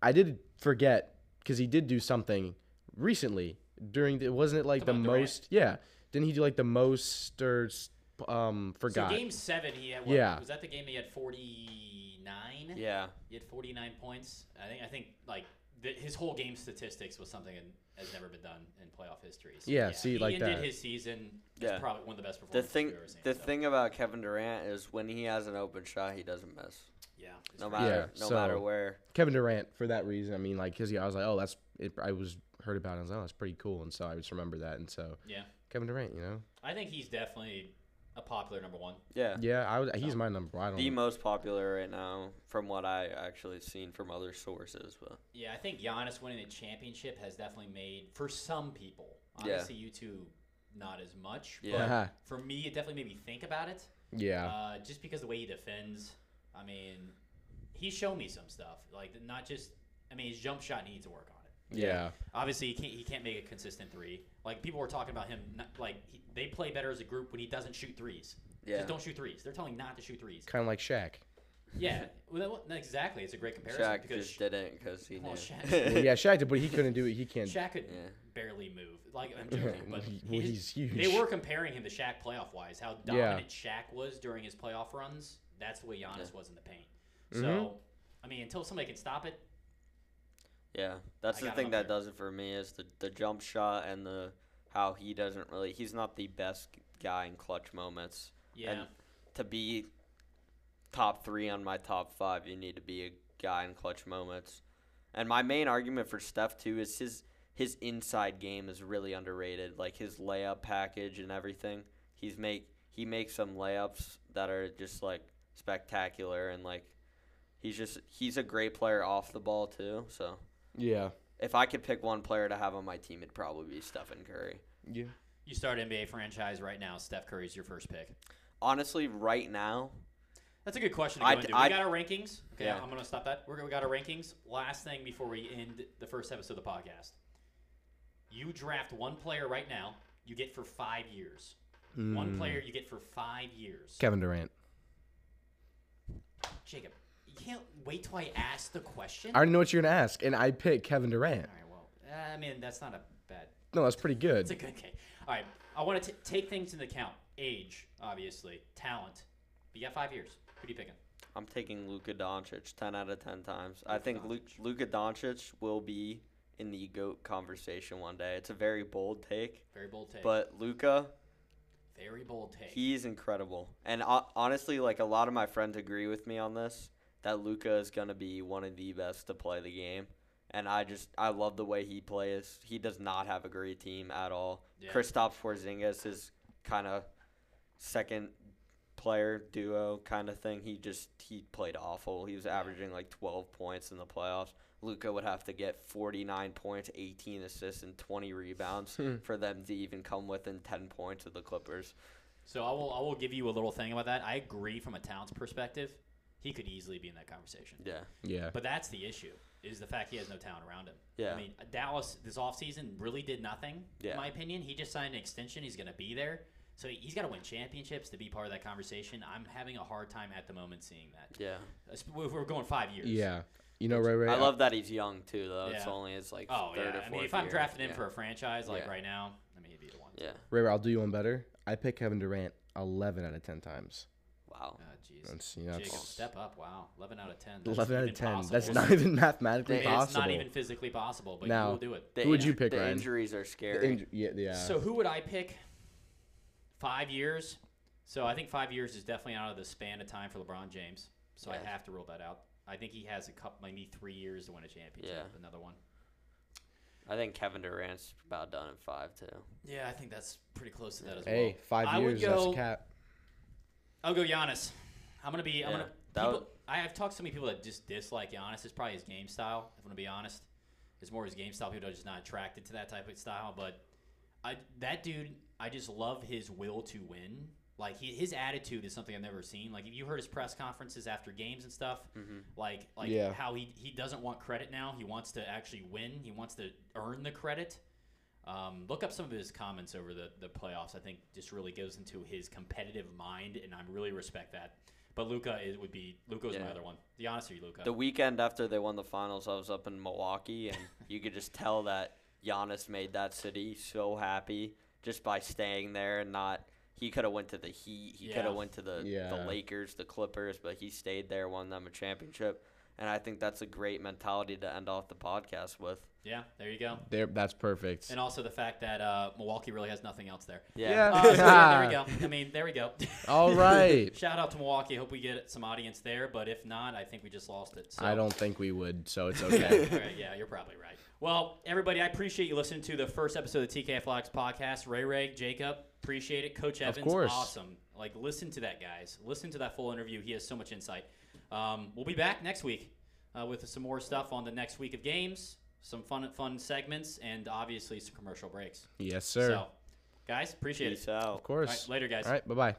I did forget because he did do something recently during the wasn't it like the About Durant? most? Yeah, didn't he do like the most or s- um forgot. So game seven, he had. What, Yeah. Was that the game he had forty nine? Yeah. He had forty nine points. I think. I think like the, his whole game statistics was something that has never been done in playoff history. So, Yeah, see, he like ended that. his season. Yeah. as probably one of the best The performances thing, we've ever seen. the so, thing about Kevin Durant is when he has an open shot, he doesn't miss. Yeah. No matter, Yeah, no so- matter where. Kevin Durant for that reason. I mean, like, cause yeah, I was like, oh, that's it. I was heard about it. I was like, oh, that's pretty cool, and so I just remember that, and so Yeah. Kevin Durant, you know, I think he's definitely a popular number one. Yeah. yeah, I would, he's my number. I don't. The most popular right now, from what I actually seen from other sources, but Yeah, I think Giannis winning the championship has definitely made for some people. Yeah. Obviously, you two, not as much. Yeah. But Uh-huh. for me, it definitely made me think about it. yeah, Uh, just because the way he defends. I mean, he's shown me some stuff. Like not just. I mean, his jump shot needs to work on it. Yeah, Obviously, he can't. He can't make a consistent three. Like people were talking about him. Not, like he, they play better as a group when he doesn't shoot threes. yeah. Just don't shoot threes. They're telling him not to shoot threes. kind of like Shaq. Yeah, well, that, exactly. It's a great comparison Shaq because just didn't because he Well, knew. Shaq- well, yeah, Shaq did, but he couldn't do it. He can't. Shaq could Yeah. barely move. Like I'm joking, but He- he- well, he's huge. They were comparing him to Shaq playoff wise. How Yeah. dominant Shaq was during his playoff runs. That's the way Giannis was in the paint. So, Mhm. I mean, until somebody can stop it, Yeah, that's I the thing that there. does it for me is the the jump shot and the how he doesn't really. He's not the best guy in clutch moments. yeah, And to be top three on my top five, you need to be a guy in clutch moments. And my main argument for Steph too is his his inside game is really underrated. Like his layup package and everything. He's make he makes some layups that are just like spectacular and like he's just he's a great player off the ball too. So Yeah, if I could pick one player to have on my team, it'd probably be Stephen Curry. yeah. you start NBA franchise right now. Steph Curry's your first pick. Honestly, right now, That's a good question to go I'd- into. We I'd- got our rankings. Okay, Yeah. I'm going to stop that. We're, we got our rankings. Last thing before we end the first episode of the podcast. You draft one player right now. You get for five years. One Mm. player you get for five years. Kevin Durant. Jacob, you can't wait till I ask the question. I already know what you're gonna ask, and I picked Kevin Durant. All right, well, uh, I mean that's not a bad. No, that's pretty good. It's a good game. All right, I want to take things into account. Age, obviously, talent. But you got five years. Who are you picking? I'm taking Luka Doncic 10 out of 10 times. I think Lu- Doncic. Luka Doncic will be in the GOAT conversation one day. It's a very bold take, Very bold take. but Luka, very bold take. he's incredible. And ho- honestly, like a lot of my friends agree with me on this that Luka is going to be one of the best to play the game. And I just I love the way he plays. He does not have a great team at all. Yeah. Kristaps Porzingis is kind of second player duo kind of thing. He just he played awful. He was averaging like 12 points in the playoffs. Luka would have to get 49 points, 18 assists, and 20 rebounds hmm. for them to even come within 10 points of the Clippers. So I will I will give you a little thing about that. I agree from a talents perspective. He could easily be in that conversation. Yeah, yeah. But that's the issue is the fact he has no talent around him. Yeah. I mean, Dallas this offseason really did nothing, Yeah. in my opinion. He just signed an extension. He's going to be there. So he's got to win championships to be part of that conversation. I'm having a hard time at the moment seeing that. yeah. We're going five years. Yeah. You know, Ray Ray. I love that he's young too, though. Yeah. It's only his like Oh, third yeah. or I mean, if I'm year. drafting him yeah. for a franchise like Yeah. right now, I mean, he'd be the one. yeah. Ray Ray, I'll do you one better. I picked Kevin Durant 11 out of 10 times. Wow. Oh, jeez. That's, you know, Jacob, that's step up. Wow. 11 out of 10. That's 11 out of 10. possible. That's not even mathematically It's It's possible. not even physically possible, but Now- you will do it. The Who would you pick, The Ryan? injuries are The scary. inju- yeah, yeah. So who would I pick? Five years. So I think five years is definitely out of the span of time for LeBron James. So Yeah. I have to rule that out. I think he has a couple, maybe three years to win a championship. Yeah. Another one. I think Kevin Durant's about done in five too. Yeah, I think that's pretty close to that as well. hey, well. five I would years, that's go- a cap. I'll go Giannis. I'm gonna be. I'm yeah, gonna. People, would... I have talked to so many people that just dislike Giannis. It's probably his game style. If I'm gonna be honest, it's more his game style. People are just not attracted to that type of style. But I, that dude, I just love his will to win. Like he, his attitude is something I've never seen. Like if you heard his press conferences after games and stuff, mm-hmm. like like Yeah. how he he doesn't want credit now. He wants to actually win. He wants to earn the credit. Um, look up some of his comments over the, the playoffs. I think just really goes into his competitive mind, and I really respect that. But Luka is, would be Luka was my other one. The honest or Luka. The weekend after they won the finals, I was up in Milwaukee, and you could just tell that Giannis made that city so happy just by staying there and not he could have went to the Heat. He could have went to the the Lakers, the Clippers, but he stayed there, won them a championship. And I think that's a great mentality to end off the podcast with. Yeah, there you go. There, that's perfect. And also the fact that uh, Milwaukee really has nothing else there. Yeah. Uh, so yeah, there we go. I mean, there we go. All right. Shout out to Milwaukee. Hope we get some audience there, but if not, I think we just lost it. So. I don't think we would, so it's okay. all right, yeah, you're probably right. Well, everybody, I appreciate you listening to the first episode of the TK Athletics podcast. Ray Ray, Jacob, appreciate it. Coach Evans, course. awesome. Like, listen to that, guys. Listen to that full interview. He has so much insight. Um, we'll be back next week uh, with some more stuff on the next week of games, some fun, fun segments, and obviously some commercial breaks. yes, sir. So, guys, appreciate Peace it. out. of course. right, later, guys. All right. Bye bye.